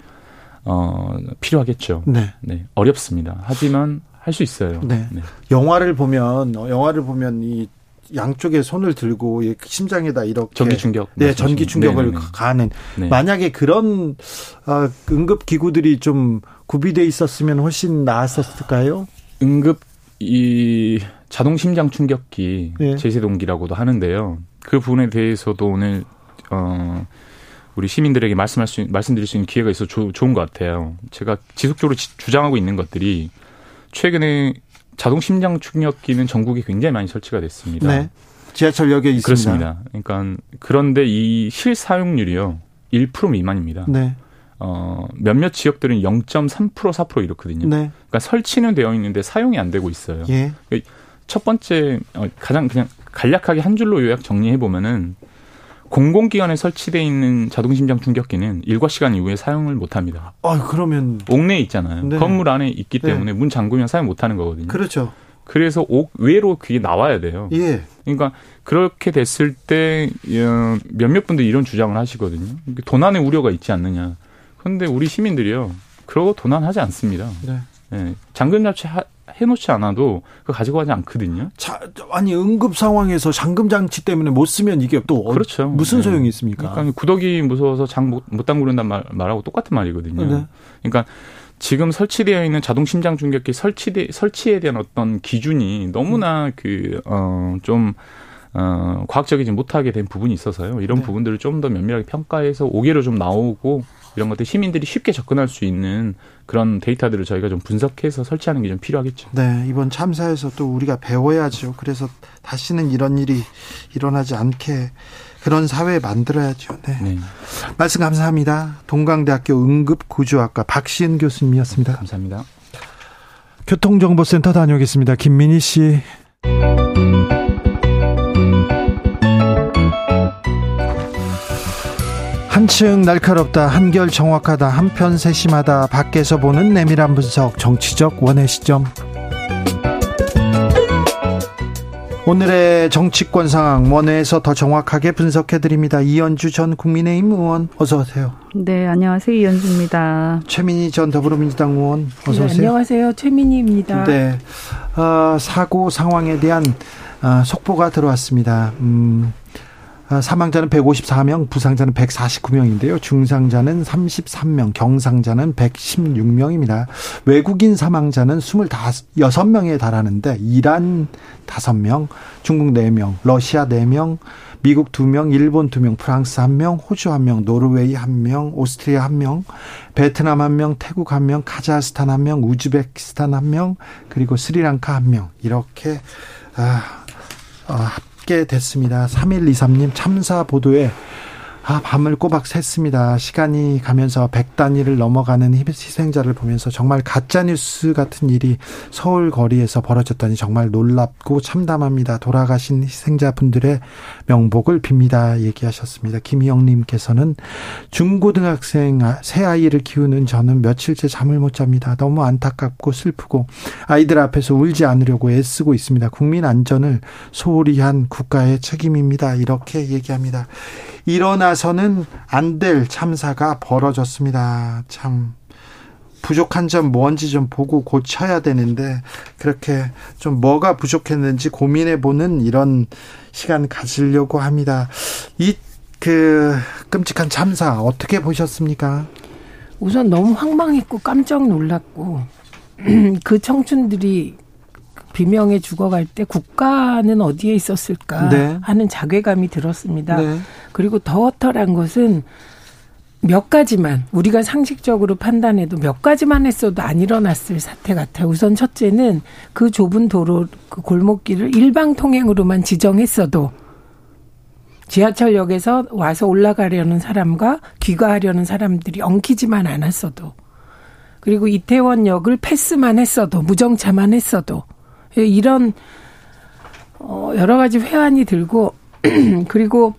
어, 필요하겠죠. 네. 네. 어렵습니다. 하지만 할 수 있어요. 네. 네. 영화를 보면 어, 영화를 보면 이 양쪽에 손을 들고 심장에다 이렇게 전기 충격 네 전기 충격을 네네네. 가는 네. 만약에 그런 어, 응급 기구들이 좀 구비돼 있었으면 훨씬 나았었을까요? 응급 이 자동 심장 충격기 네. 제세동기라고도 하는데요. 그 부분에 대해서도 오늘 어, 우리 시민들에게 말씀할 수, 말씀드릴 수 있는 기회가 있어 조, 좋은 것 같아요. 제가 지속적으로 지, 주장하고 있는 것들이 최근에 자동 심장 충격기는 전국에 굉장히 많이 설치가 됐습니다. 네. 지하철역에 있습니다. 그렇습니다. 그러니까 그런데 이 실 사용률이요. 1% 미만입니다. 네. 어, 몇몇 지역들은 0.3% 4% 이렇거든요. 네. 그러니까 설치는 되어 있는데 사용이 안 되고 있어요. 예. 첫 번째 어, 가장 그냥 간략하게 한 줄로 요약 정리해 보면은 공공기관에 설치돼 있는 자동심장 충격기는 일과 시간 이후에 사용을 못 합니다. 아, 그러면 옥내에 있잖아요. 네. 건물 안에 있기 네. 때문에 네. 문 잠그면 사용 못 하는 거거든요. 그렇죠. 그래서 옥 외로 그게 나와야 돼요. 예. 그러니까 그렇게 됐을 때 어, 몇몇 분들이 이런 주장을 하시거든요. 도난의 우려가 있지 않느냐. 그런데 우리 시민들이요. 그러고 도난하지 않습니다. 네. 네. 잠금 장치 해놓지 않아도 그 가지고 가지 않거든요. 자, 아니 응급 상황에서 잠금 장치 때문에 못 쓰면 이게 또 그렇죠. 무슨 네. 소용이 있습니까? 그러니까 구더기 무서워서 장못 담그는단 말, 말하고 똑같은 말이거든요. 네. 그러니까 지금 설치되어 있는 자동 심장 중격기 설치돼 설치에 대한 어떤 기준이 너무나 그어좀 어, 과학적이지 못하게 된 부분이 있어서요. 이런 네. 부분들을 좀 더 면밀하게 평가해서 5개로 좀 나오고 이런 것들 시민들이 쉽게 접근할 수 있는 그런 데이터들을 저희가 좀 분석해서 설치하는 게 좀 필요하겠죠. 네, 이번 참사에서 또 우리가 배워야죠. 그래서 다시는 이런 일이 일어나지 않게 그런 사회 만들어야죠. 네. 네. 말씀 감사합니다. 동강대학교 응급구조학과 박시은 교수님이었습니다. 감사합니다. 교통정보센터 다녀오겠습니다. 김민희 씨. 한층 날카롭다, 한결 정확하다, 한편 세심하다, 밖에서 보는 내밀한 분석, 정치적 원의 시점. 오늘의 정치권 상황 원회에서 더 정확하게 분석해 드립니다. 이현주 전 국민의힘 의원 어서 오세요. 네, 안녕하세요. 이현주입니다. 최민희 전 더불어민주당 의원 어서 네, 오세요. 안녕하세요. 최민희입니다. 네. 어, 사고 상황에 대한 어, 속보가 들어왔습니다. 음, 아, 사망자는 154명, 부상자는 149명인데요. 중상자는 33명, 경상자는 116명입니다. 외국인 사망자는 26명에 달하는데 이란 5명, 중국 4명, 러시아 4명, 미국 2명, 일본 2명, 프랑스 1명, 호주 1명, 노르웨이 1명, 오스트리아 1명, 베트남 1명, 태국 1명, 카자흐스탄 1명, 우즈베키스탄 1명, 그리고 스리랑카 1명. 이렇게 아, 아 찾게 됐습니다. 3123님 참사 보도에 아, 밤을 꼬박 샜습니다. 시간이 가면서 100단위를 넘어가는 희생자를 보면서 정말 가짜뉴스 같은 일이 서울 거리에서 벌어졌다니 정말 놀랍고 참담합니다. 돌아가신 희생자분들의 명복을 빕니다. 얘기하셨습니다. 김희영님께서는 중고등학생 아, 새 아이를 키우는 저는 며칠째 잠을 못 잡니다. 너무 안타깝고 슬프고 아이들 앞에서 울지 않으려고 애쓰고 있습니다. 국민 안전을 소홀히 한 국가의 책임입니다. 이렇게 얘기합니다. 일어나 서는 안 될 참사가 벌어졌습니다. 참 부족한 점 뭔지 좀 보고 고쳐야 되는데 그렇게 좀 뭐가 부족했는지 고민해 보는 이런 시간 가지려고 합니다. 이 그 끔찍한 참사 어떻게 보셨습니까? 우선 너무 황망했고 깜짝 놀랐고 *clears throat* 그 청춘들이 비명에 죽어갈 때 국가는 어디에 있었을까 네. 하는 자괴감이 들었습니다. 네. 그리고 더 허탈한 것은 몇 가지만 우리가 상식적으로 판단해도 몇 가지만 했어도 안 일어났을 사태 같아요. 우선 첫째는 그 좁은 도로 그 골목길을 일방 통행으로만 지정했어도 지하철역에서 와서 올라가려는 사람과 귀가하려는 사람들이 엉키지만 않았어도 그리고 이태원역을 패스만 했어도 무정차만 했어도 이런 어 여러 가지 회한이 들고 *clears throat* 그리고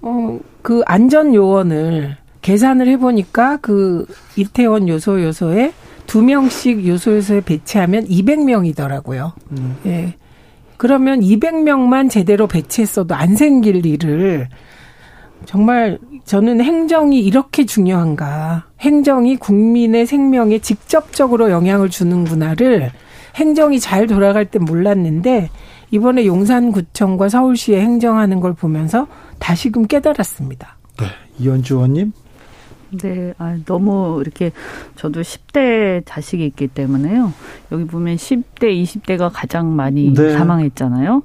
어그 안전 요원을 계산을 해보니까 그 이태원 요소 요소에 두 명씩 요소 요소에 배치하면 200명이더라고요. 음. 예. 그러면 200명만 제대로 배치했어도 안 생길 일을 정말 저는 행정이 이렇게 중요한가. 행정이 국민의 생명에 직접적으로 영향을 주는구나를 행정이 잘 돌아갈 때 몰랐는데 이번에 용산구청과 서울시에 행정하는 걸 보면서 다시금 깨달았습니다. 네. 이현주 의원님. 네, 아, 너무 이렇게 저도 10대 자식이 있기 때문에요. 여기 보면 10대, 20대가 가장 많이 네. 사망했잖아요.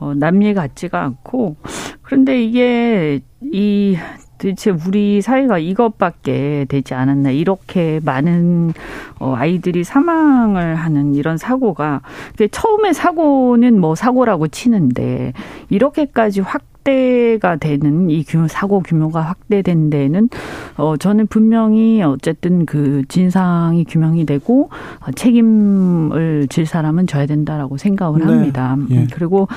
어, 남일 같지가 않고. 그런데 이게 이 도대체 우리 사회가 이것밖에 되지 않았나 이렇게 많은 어 아이들이 사망을 하는 이런 사고가 처음에 사고는 뭐 사고라고 치는데 이렇게까지 확 확대가 되는 이 규모 사고 규모가 확대된 데는 어 저는 분명히 어쨌든 그 진상이 규명이 되고 어, 책임을 질 사람은 져야 된다라고 생각을 네. 합니다. 예. 그리고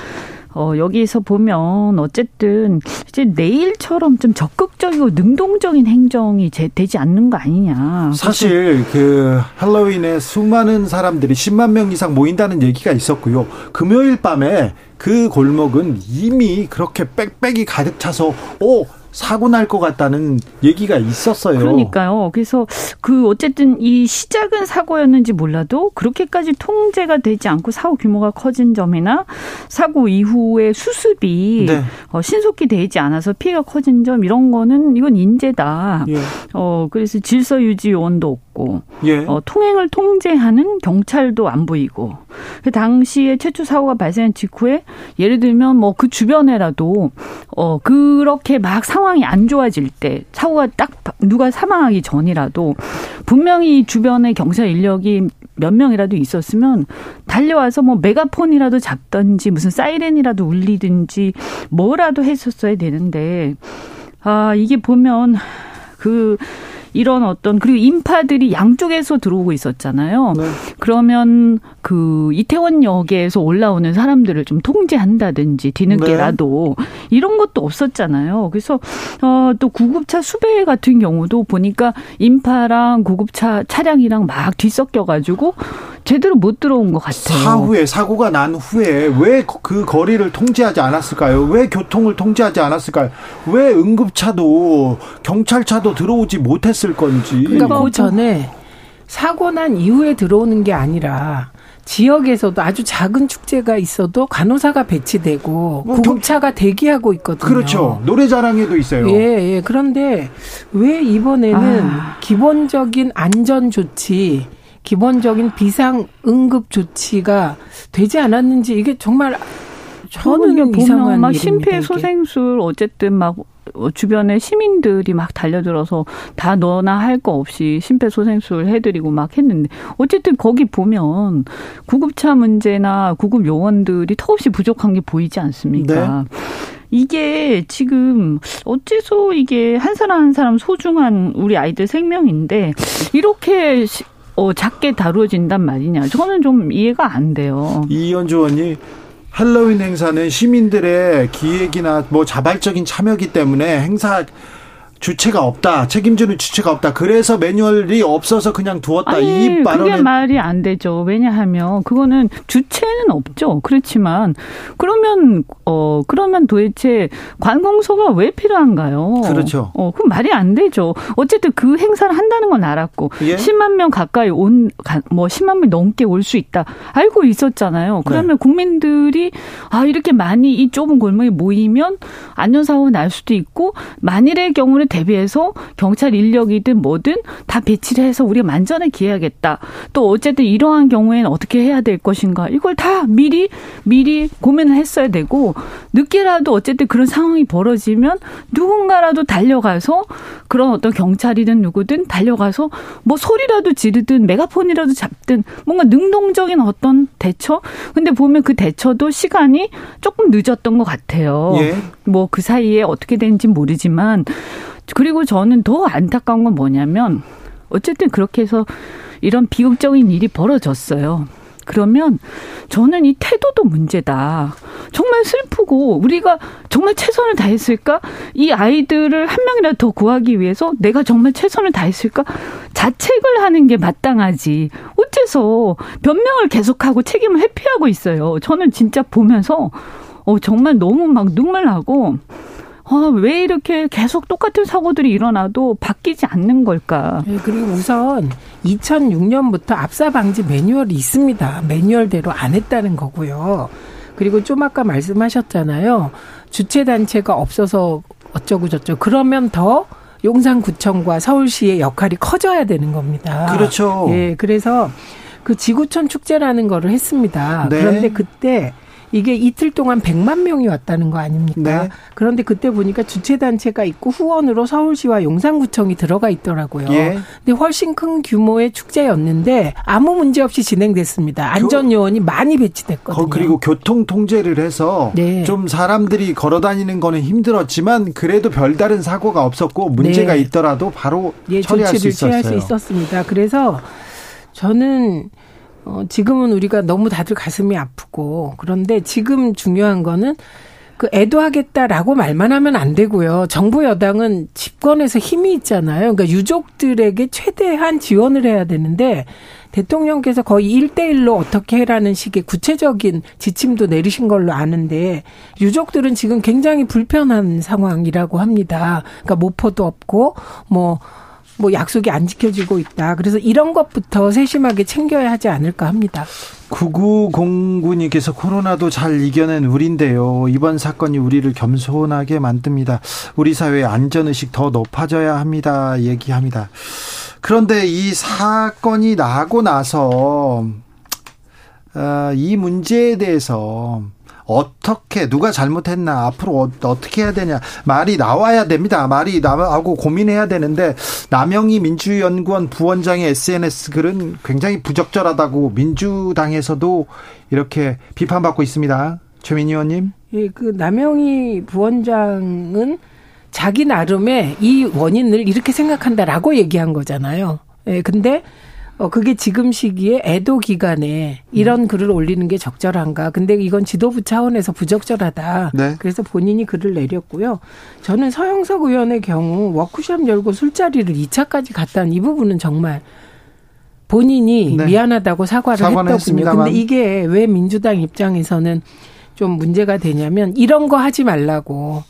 어, 여기서 보면 어쨌든 이제 내일처럼 좀 적극적이고 능동적인 행정이 제, 되지 않는 거 아니냐. 사실 그 할로윈에 수많은 사람들이 10만 명 이상 모인다는 얘기가 있었고요. 금요일 밤에 그 골목은 이미 그렇게 빽빽이 가득 차서 오 사고 날 것 같다는 얘기가 있었어요. 그러니까요. 그래서 그 어쨌든 이 시작은 사고였는지 몰라도 그렇게까지 통제가 되지 않고 사고 규모가 커진 점이나 사고 이후에 수습이 네. 어, 신속히 되지 않아서 피해가 커진 점 이런 거는 이건 인재다. 예. 어 그래서 질서 유지 요원도 없고 예. 어, 통행을 통제하는 경찰도 안 보이고 그 당시에 최초 사고가 발생한 직후에 예를 들면 뭐 그 주변에라도 어 그렇게 막 상황 상황이 안 좋아질 때 사고가 딱 누가 사망하기 전이라도 분명히 주변에 경찰 인력이 몇 명이라도 있었으면 달려와서 뭐 메가폰이라도 잡든지 무슨 사이렌이라도 울리든지 뭐라도 했었어야 되는데 아 이게 보면 그 이런 어떤 그리고 인파들이 양쪽에서 들어오고 있었잖아요. 네. 그러면 그 이태원 역에서 올라오는 사람들을 좀 통제한다든지 뒤늦게라도 네. 이런 것도 없었잖아요. 그래서 어또 구급차 수배 같은 경우도 보니까 인파랑 구급차 차량이랑 막 뒤섞여 가지고 제대로 못 들어온 것 같아요. 사후에 사고가 난 후에 왜 그 거리를 통제하지 않았을까요? 왜 교통을 통제하지 않았을까요? 왜 응급차도 경찰차도 들어오지 못했을 건지. 그러니까 그 전에 사고 난 이후에 들어오는 게 아니라 지역에서도 아주 작은 축제가 있어도 간호사가 배치되고 뭐 구급차가 대기하고 있거든요. 그렇죠. 노래자랑에도 있어요. 예, 예. 그런데 왜 이번에는 아. 기본적인 안전 조치 기본적인 비상 응급 조치가 되지 않았는지 이게 정말 저는 이상한 막 심폐소생술 어쨌든 막 주변에 시민들이 막 달려들어서 다 너나 할 거 없이 심폐소생술 해드리고 막 했는데 어쨌든 거기 보면 구급차 문제나 구급 요원들이 턱없이 부족한 게 보이지 않습니까? 네. 이게 지금 어째서 이게 한 사람 한 사람 소중한 우리 아이들 생명인데 이렇게 어, 작게 다루어진단 말이냐. 저는 좀 이해가 안 돼요. 이현주 의원이 할로윈 행사는 시민들의 기획이나 뭐 자발적인 참여기 때문에 행사 주체가 없다. 책임지는 주체가 없다. 그래서 매뉴얼이 없어서 그냥 두었다. 아니, 이 말은 그게 말이 안 되죠. 왜냐하면 그거는 주체는 없죠. 그렇지만 그러면 어 그러면 도대체 관공서가 왜 필요한가요? 그렇죠. 어 그럼 말이 안 되죠. 어쨌든 그 행사를 한다는 건 알았고 예? 10만 명 가까이 온 뭐 10만 명 넘게 올 수 있다. 알고 있었잖아요. 그러면 네. 국민들이 아 이렇게 많이 이 좁은 골목에 모이면 안전사고가 날 수도 있고 만일의 경우는 대비해서 경찰 인력이든 뭐든 다 배치를 해서 우리가 만전을 기해야겠다. 또 어쨌든 이러한 경우에는 어떻게 해야 될 것인가. 이걸 다 미리 미리 고민을 했어야 되고 늦게라도 어쨌든 그런 상황이 벌어지면 누군가라도 달려가서 그런 어떤 경찰이든 누구든 달려가서 뭐 소리라도 지르든 메가폰이라도 잡든 뭔가 능동적인 어떤 대처. 근데 보면 그 대처도 시간이 조금 늦었던 것 같아요. 예. 뭐그 사이에 어떻게 되는지 모르지만 그리고 저는 더 안타까운 건 뭐냐면 어쨌든 그렇게 해서 이런 비극적인 일이 벌어졌어요. 그러면 저는 이 태도도 문제다. 정말 슬프고 우리가 정말 최선을 다했을까? 이 아이들을 한 명이라도 더 구하기 위해서 내가 정말 최선을 다했을까? 자책을 하는 게 마땅하지. 어째서 변명을 계속하고 책임을 회피하고 있어요. 저는 진짜 보면서 어 정말 너무 막 눈물 나고 아, 왜 이렇게 계속 똑같은 사고들이 일어나도 바뀌지 않는 걸까? 네, 그리고 우선 2006년부터 압사 방지 매뉴얼이 있습니다. 매뉴얼대로 안 했다는 거고요. 그리고 좀 아까 말씀하셨잖아요. 주체 단체가 없어서 어쩌고 저쩌고 그러면 더 용산구청과 서울시의 역할이 커져야 되는 겁니다. 그렇죠. 예, 그래서 그 지구촌 축제라는 거를 했습니다. 네. 그런데 그때 이게 이틀 동안 100만 명이 왔다는 거 아닙니까? 네. 그런데 그때 보니까 주최단체가 있고 후원으로 서울시와 용산구청이 들어가 있더라고요. 예. 근데 훨씬 큰 규모의 축제였는데 아무 문제 없이 진행됐습니다. 안전요원이 많이 배치됐거든요. 그리고 교통 통제를 해서 네. 좀 사람들이 걸어 다니는 거는 힘들었지만 그래도 별다른 사고가 없었고 문제가 네. 있더라도 바로 예, 처리할 수 있었어요. 취할 수 있었습니다. 그래서 저는 어, 지금은 우리가 너무 다들 가슴이 아프고 그런데 지금 중요한 거는 그 애도하겠다라고 말만 하면 안 되고요. 정부 여당은 집권에서 힘이 있잖아요. 그러니까 유족들에게 최대한 지원을 해야 되는데 대통령께서 거의 일대일로 어떻게 해라는 식의 구체적인 지침도 내리신 걸로 아는데 유족들은 지금 굉장히 불편한 상황이라고 합니다. 그러니까 모포도 없고 뭐 뭐 약속이 안 지켜지고 있다. 그래서 이런 것부터 세심하게 챙겨야 하지 않을까 합니다. 9909님께서 코로나도 잘 이겨낸 우리인데요. 이번 사건이 우리를 겸손하게 만듭니다. 우리 사회의 안전의식 더 높아져야 합니다. 얘기합니다. 그런데 이 사건이 나고 나서, 어, 이 문제에 대해서 어떻게 누가 잘못했나 앞으로 어, 떻게 해야 되냐 말이 나와야 됩니다. 말이 나하고 고민해야 되는데 남영희 민주연구원 부원장의 SNS 글은 굉장히 부적절하다고 민주당에서도 이렇게 비판받고 있습니다. 최민희 의원님. 예, 그 남영희 부원장은 자기 나름의 이 원인을 이렇게 생각한다라고 얘기한 거잖아요. 예, 근데 어, 그게 지금 시기에 애도 기간에 이런 음. 글을 올리는 게 적절한가. 근데 이건 지도부 차원에서 부적절하다. 네. 그래서 본인이 글을 내렸고요. 저는 서영석 의원의 경우 워크숍 열고 술자리를 2차까지 갔다는 이 부분은 정말 본인이 네. 미안하다고 사과를 했더군요. 했습니다만. 근데 이게 왜 민주당 입장에서는 좀 문제가 되냐면 이런 거 하지 말라고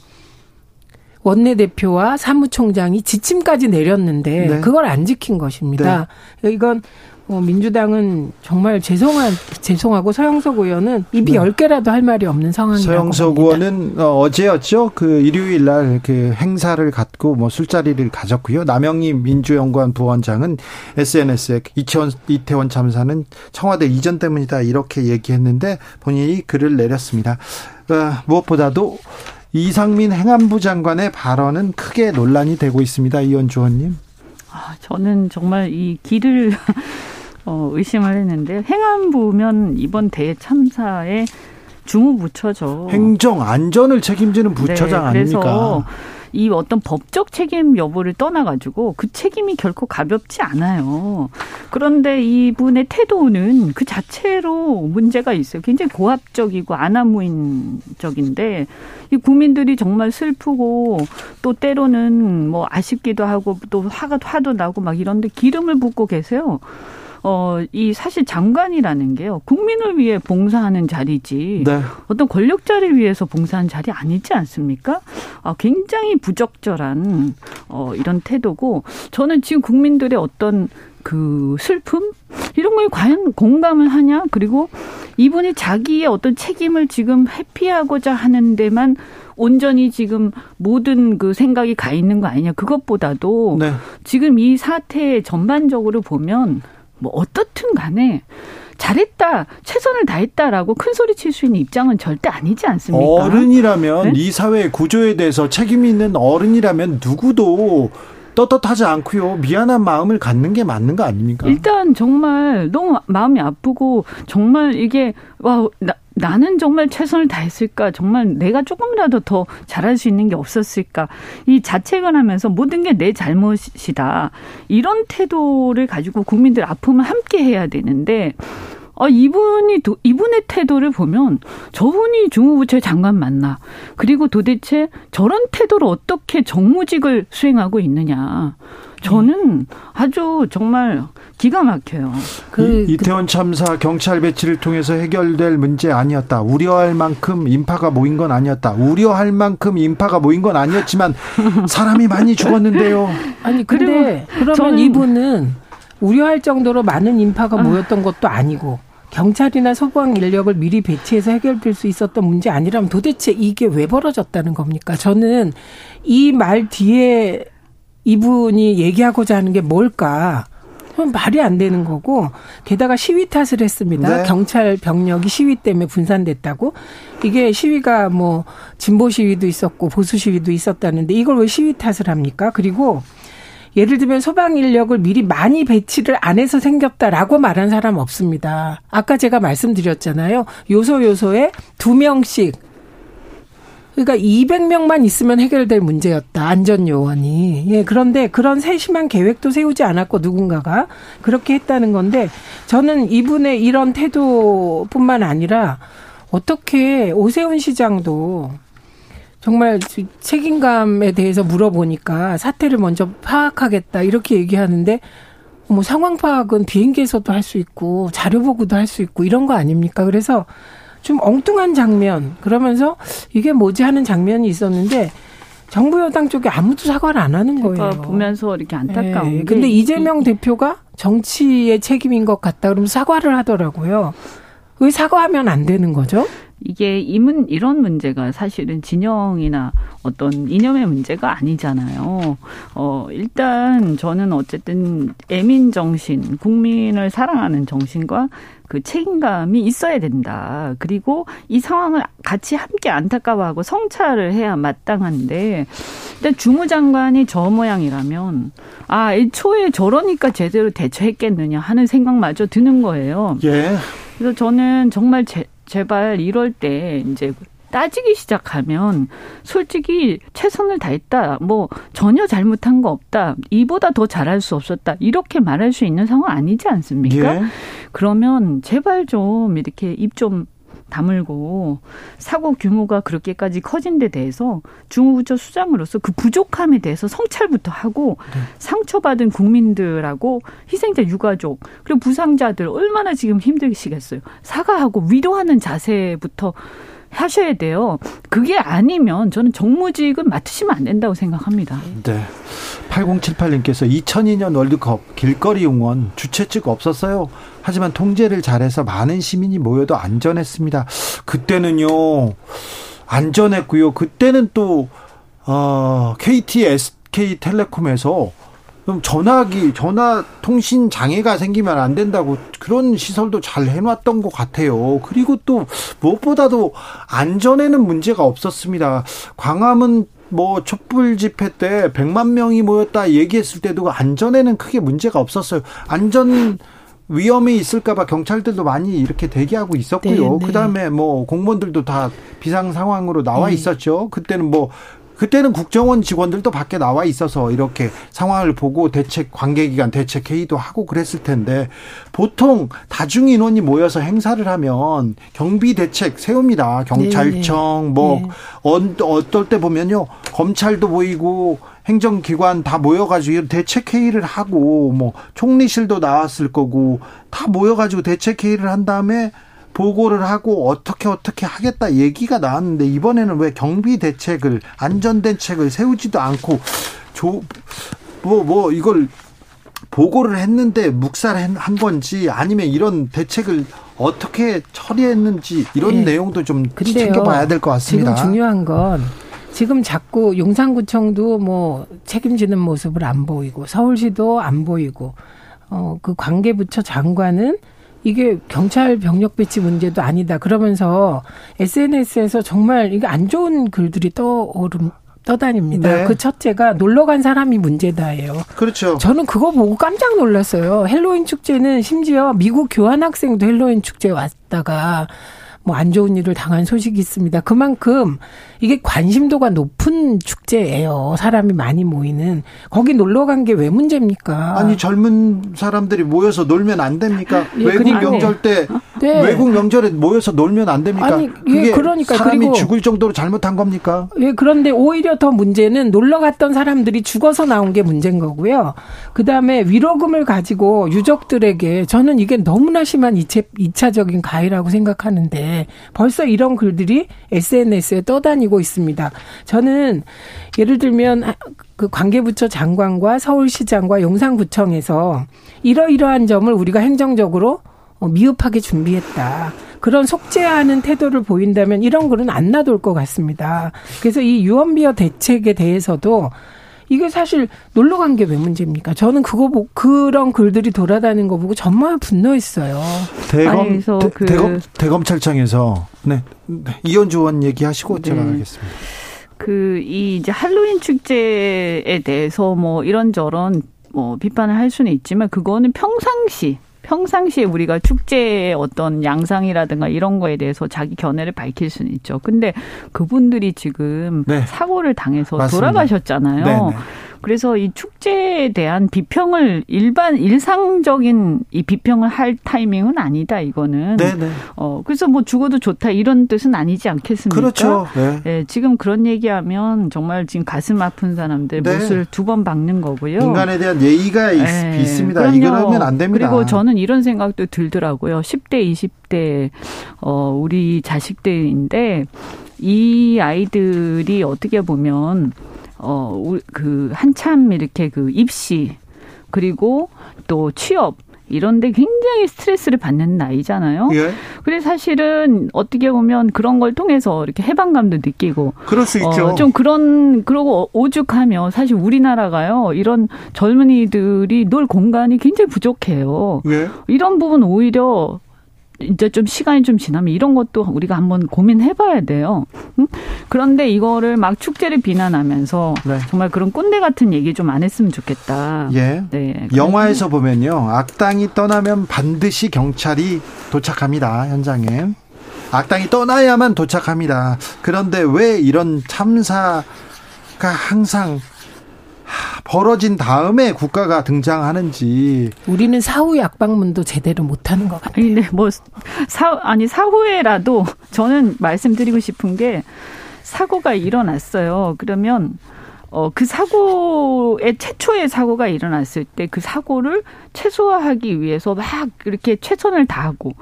원내대표와 사무총장이 지침까지 내렸는데 네. 그걸 안 지킨 것입니다. 네. 이건 어, 민주당은 정말 죄송한 죄송하고 서영석 의원은 입이 열 네. 개라도 할 말이 없는 상황이라고 서영석 의원은 어, 어제였죠. 그 일요일 날 그 행사를 갖고 뭐 술자리를 가졌고요. 남영희 민주연구원 부원장은 SNS에 이태원, 이태원 참사는 청와대 이전 때문이다 이렇게 얘기했는데 본인이 글을 내렸습니다. 어, 무엇보다도 이상민 행안부 장관의 발언은 크게 논란이 되고 있습니다. 이현주 의원님. 아, 저는 정말 이 길을 *laughs* 어, 의심을 했는데 행안부면 이번 대참사에 주무부처죠. 행정 안전을 책임지는 부처장 네, 아닙니까? 이 어떤 법적 책임 여부를 떠나가지고 그 책임이 결코 가볍지 않아요. 그런데 이분의 태도는 그 자체로 문제가 있어요. 굉장히 고압적이고 아나무인적인데 이 국민들이 정말 슬프고 또 때로는 뭐 아쉽기도 하고 또 화가 화도 나고 막 이런데 기름을 붓고 계세요. 어, 이 사실 장관이라는 게요. 국민을 위해 봉사하는 자리지. 네. 어떤 권력자를 위해서 봉사하는 자리 아니지 않습니까? 아, 굉장히 부적절한 어, 이런 태도고 저는 지금 국민들의 어떤 그 슬픔 이런 거에 과연 공감을 하냐 그리고 이분이 자기의 어떤 책임을 지금 회피하고자 하는 데만 온전히 지금 모든 그 생각이 가 있는 거 아니냐 그것보다도 네. 지금 이 사태 전반적으로 보면 뭐 어떻든 간에 잘했다, 최선을 다했다라고 큰 소리 칠 수 있는 입장은 절대 아니지 않습니까? 어른이라면 네? 이 사회 구조에 대해서 책임 있는 어른이라면 누구도 떳떳하지 않고요. 미안한 마음을 갖는 게 맞는 거 아닙니까? 일단 정말 너무 마음이 아프고 정말 이게 와 나, 나는 정말 최선을 다했을까? 정말 내가 조금이라도 더 잘할 수 있는 게 없었을까? 이 자책을 하면서 모든 게 내 잘못이다. 이런 태도를 가지고 국민들 아픔을 함께 해야 되는데 아, 이분이, 도, 이분의 태도를 보면 저분이 중후부처 장관 맞나. 그리고 도대체 저런 태도로 어떻게 정무직을 수행하고 있느냐. 저는 아주 정말 기가 막혀요. 그 이, 태원 참사 경찰 배치를 통해서 해결될 문제 아니었다. 우려할 만큼 인파가 모인 건 아니었다. 우려할 만큼 인파가 모인 건 아니었지만 사람이 많이 죽었는데요. 아니 근데 그러면 이분은 우려할 정도로 많은 인파가 아. 모였던 것도 아니고 경찰이나 소방 인력을 미리 배치해서 해결될 수 있었던 문제 아니라면 도대체 이게 왜 벌어졌다는 겁니까? 저는 이 말 뒤에 이분이 얘기하고자 하는 게 뭘까? 말이 안 되는 거고 게다가 시위 탓을 했습니다. 네. 경찰 병력이 시위 때문에 분산됐다고 이게 시위가 뭐 진보 시위도 있었고 보수 시위도 있었다는데 이걸 왜 시위 탓을 합니까? 그리고 예를 들면 소방 인력을 미리 많이 배치를 안 해서 생겼다라고 말한 사람 없습니다. 아까 제가 말씀드렸잖아요. 요소 요소에 두 명씩 그러니까 200명만 있으면 해결될 문제였다. 안전 요원이. 예, 그런데 그런 세심한 계획도 세우지 않았고 누군가가 그렇게 했다는 건데 저는 이분의 이런 태도뿐만 아니라 어떻게 오세훈 시장도 정말 책임감에 대해서 물어보니까 사태를 먼저 파악하겠다 이렇게 얘기하는데 뭐 상황 파악은 비행기에서도 할 수 있고 자료 보고도 할 수 있고 이런 거 아닙니까? 그래서 좀 엉뚱한 장면 그러면서 이게 뭐지 하는 장면이 있었는데 정부 여당 쪽에 아무도 사과를 안 하는 거예요. 보면서 이렇게 안타까운 네. 근데 이재명 대표가 정치의 책임인 것 같다 그러면 사과를 하더라고요. 왜 사과하면 안 되는 거죠? 이게 이문 이런 문제가 사실은 진영이나 어떤 이념의 문제가 아니잖아요. 어 일단 저는 어쨌든 애민 정신, 국민을 사랑하는 정신과 그 책임감이 있어야 된다. 그리고 이 상황을 같이 함께 안타까워하고 성찰을 해야 마땅한데 일단 주무장관이 저 모양이라면 아 애초에 저러니까 제대로 대처했겠느냐 하는 생각마저 드는 거예요. 예. 그래서 저는 정말 제, 제발 이럴 때 이제 따지기 시작하면 솔직히 최선을 다했다. 뭐 전혀 잘못한 거 없다. 이보다 더 잘할 수 없었다. 이렇게 말할 수 있는 상황 아니지 않습니까? 예. 그러면 제발 좀 이렇게 입 좀 다물고 사고 규모가 그렇게까지 커진 데 대해서 중후부처 수장으로서 그 부족함에 대해서 성찰부터 하고 네. 상처받은 국민들하고 희생자 유가족 그리고 부상자들 얼마나 지금 힘드시겠어요. 사과하고 위로하는 자세부터 하셔야 돼요. 그게 아니면 저는 정무직은 맡으시면 안 된다고 생각합니다. 네. 8078님께서 2002년 월드컵 길거리 응원 주최 측 없었어요. 하지만 통제를 잘해서 많은 시민이 모여도 안전했습니다. 그때는요, 안전했고요. 그때는 또, 어, KT, SK텔레콤에서 전화기, 전화 통신 장애가 생기면 안 된다고 그런 시설도 잘 해놨던 것 같아요. 그리고 또 무엇보다도 안전에는 문제가 없었습니다. 광화문 뭐 촛불 집회 때 100만 명이 모였다 얘기했을 때도 안전에는 크게 문제가 없었어요. 안전 위험이 있을까봐 경찰들도 많이 이렇게 대기하고 있었고요. 네, 네. 그 다음에 뭐 공무원들도 다 비상 상황으로 나와 네. 있었죠. 그때는 뭐 그때는 국정원 직원들도 밖에 나와 있어서 이렇게 상황을 보고 대책 관계기관 대책 회의도 하고 그랬을 텐데 보통 다중 인원이 모여서 행사를 하면 경비 대책 세웁니다. 경찰청 네, 네. 뭐 네. 어떨 때 보면요 검찰도 보이고 행정기관 다 모여가지고 대책 회의를 하고 뭐 총리실도 나왔을 거고 다 모여가지고 대책 회의를 한 다음에 보고를 하고 어떻게 어떻게 하겠다 얘기가 나왔는데 이번에는 왜 경비 대책을 안전 대책을 세우지도 않고 뭐뭐 뭐 이걸 보고를 했는데 묵살한 건지 아니면 이런 대책을 어떻게 처리했는지 이런 네. 내용도 좀 챙겨봐야 될 것 같습니다. 지금 중요한 건 지금 자꾸 용산구청도 뭐 책임지는 모습을 안 보이고 서울시도 안 보이고 어 그 관계부처 장관은 이게 경찰 병력 배치 문제도 아니다. 그러면서 SNS에서 정말 이게 안 좋은 글들이 떠오름 떠다닙니다. 네. 그 첫째가 놀러 간 사람이 문제다예요. 그렇죠. 저는 그거 보고 깜짝 놀랐어요. 헬로윈 축제는 심지어 미국 교환학생도 헬로윈 축제 왔다가 뭐 안 좋은 일을 당한 소식이 있습니다. 그만큼 이게 관심도가 높은 축제예요. 사람이 많이 모이는. 거기 놀러 간 게 왜 문제입니까? 아니 젊은 사람들이 모여서 놀면 안 됩니까? 예, 외국 그러니까. 명절 때 네. 외국 명절에 모여서 놀면 안 됩니까? 아니, 예, 그러니까 사람이 그리고, 죽을 정도로 잘못한 겁니까? 예, 그런데 오히려 더 문제는 놀러 갔던 사람들이 죽어서 나온 게 문제인 거고요. 그다음에 위로금을 가지고 유족들에게 저는 이게 너무나 심한 2차적인 가해라고 생각하는데 벌써 이런 글들이 SNS에 떠다니고 있습니다. 저는 예를 들면 그 관계부처 장관과 서울시장과 용산구청에서 이러이러한 점을 우리가 행정적으로 어, 미흡하게 준비했다. 그런 속죄하는 태도를 보인다면 이런 글은 안 놔둘 것 같습니다. 그래서 이 유언비어 대책에 대해서도 이게 사실 놀러 간 게 왜 문제입니까? 저는 그거 보고 그런 글들이 돌아다니는 거 보고 정말 분노했어요. 대검 대, 그 대검 대검찰청에서 네, 네. 이현주 의원 얘기하시고 네. 제가 하겠습니다. 그 이 이제 할로윈 축제에 대해서 뭐 이런저런 뭐 비판을 할 수는 있지만 그거는 평상시 평상시에 우리가 축제의 어떤 양상이라든가 이런 거에 대해서 자기 견해를 밝힐 수는 있죠. 근데 그분들이 지금 네. 사고를 당해서 맞습니다. 돌아가셨잖아요. 네네. 네. 그래서 이 축제에 대한 비평을 일반 일상적인 이 비평을 할 타이밍은 아니다 이거는. 네네. 네. 어 그래서 뭐 죽어도 좋다 이런 뜻은 아니지 않겠습니까? 그렇죠. 네. 네 지금 그런 얘기하면 정말 지금 가슴 아픈 사람들 네. 못을 두 번 박는 거고요. 인간에 대한 예의가 네. 있습니다. 이거라면 안 됩니다. 그리고 저는 이런 생각도 들더라고요. 10대, 20대 어 우리 자식들인데 이 아이들이 어떻게 보면 어, 그, 한참 이렇게 그 입시, 그리고 또 취업, 이런데 굉장히 스트레스를 받는 나이잖아요. 예. 근데 사실은 어떻게 보면 그런 걸 통해서 이렇게 해방감도 느끼고. 그럴 수 있죠. 어, 좀 그런, 그러고 오죽하면 사실 우리나라가요. 이런 젊은이들이 놀 공간이 굉장히 부족해요. 예. 이런 부분 오히려 이제 좀 시간이 좀 지나면 이런 것도 우리가 한번 고민해봐야 돼요. 응? 그런데 이거를 막 축제를 비난하면서 네. 정말 그런 꼰대 같은 얘기 좀 안 했으면 좋겠다. 예. 네. 영화에서 보면요, 악당이 떠나면 반드시 경찰이 도착합니다 현장에. 악당이 떠나야만 도착합니다. 그런데 왜 이런 참사가 항상 벌어진 다음에 국가가 등장하는지 우리는 사후 약방문도 제대로 못하는 것 같아요. 아니, 네, 뭐 사, 아니 사후에라도 저는 말씀드리고 싶은 게 사고가 일어났어요. 그러면 어, 그 사고의 최초의 사고가 일어났을 때 그 사고를 최소화하기 위해서 막 이렇게 최선을 다하고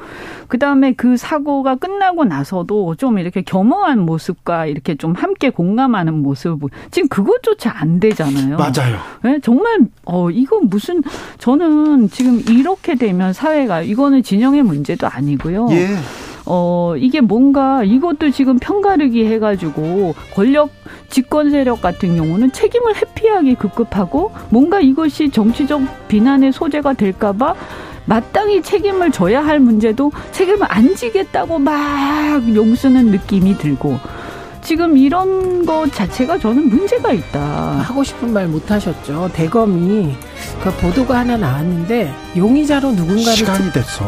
그 다음에 그 사고가 끝나고 나서도 좀 이렇게 겸허한 모습과 이렇게 좀 함께 공감하는 모습 지금 그것조차 안 되잖아요. 맞아요. 네, 정말 어 이건 무슨 저는 지금 이렇게 되면 사회가 이거는 진영의 문제도 아니고요. 예. 어, 이게 뭔가 이것도 지금 편가르기 해가지고 권력 집권 세력 같은 경우는 책임을 회피하기 급급하고 뭔가 이것이 정치적 비난의 소재가 될까봐 마땅히 책임을 져야 할 문제도 책임을 안 지겠다고 막 용쓰는 느낌이 들고 지금 이런 것 자체가 저는 문제가 있다. 하고 싶은 말 못 하셨죠. 대검이 그 보도가 하나 나왔는데 용의자로 누군가를 시간이 됐어.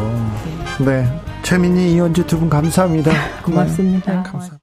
네. 최민희 이현주 두 분 감사합니다. 고맙습니다. 네, 감사합니다.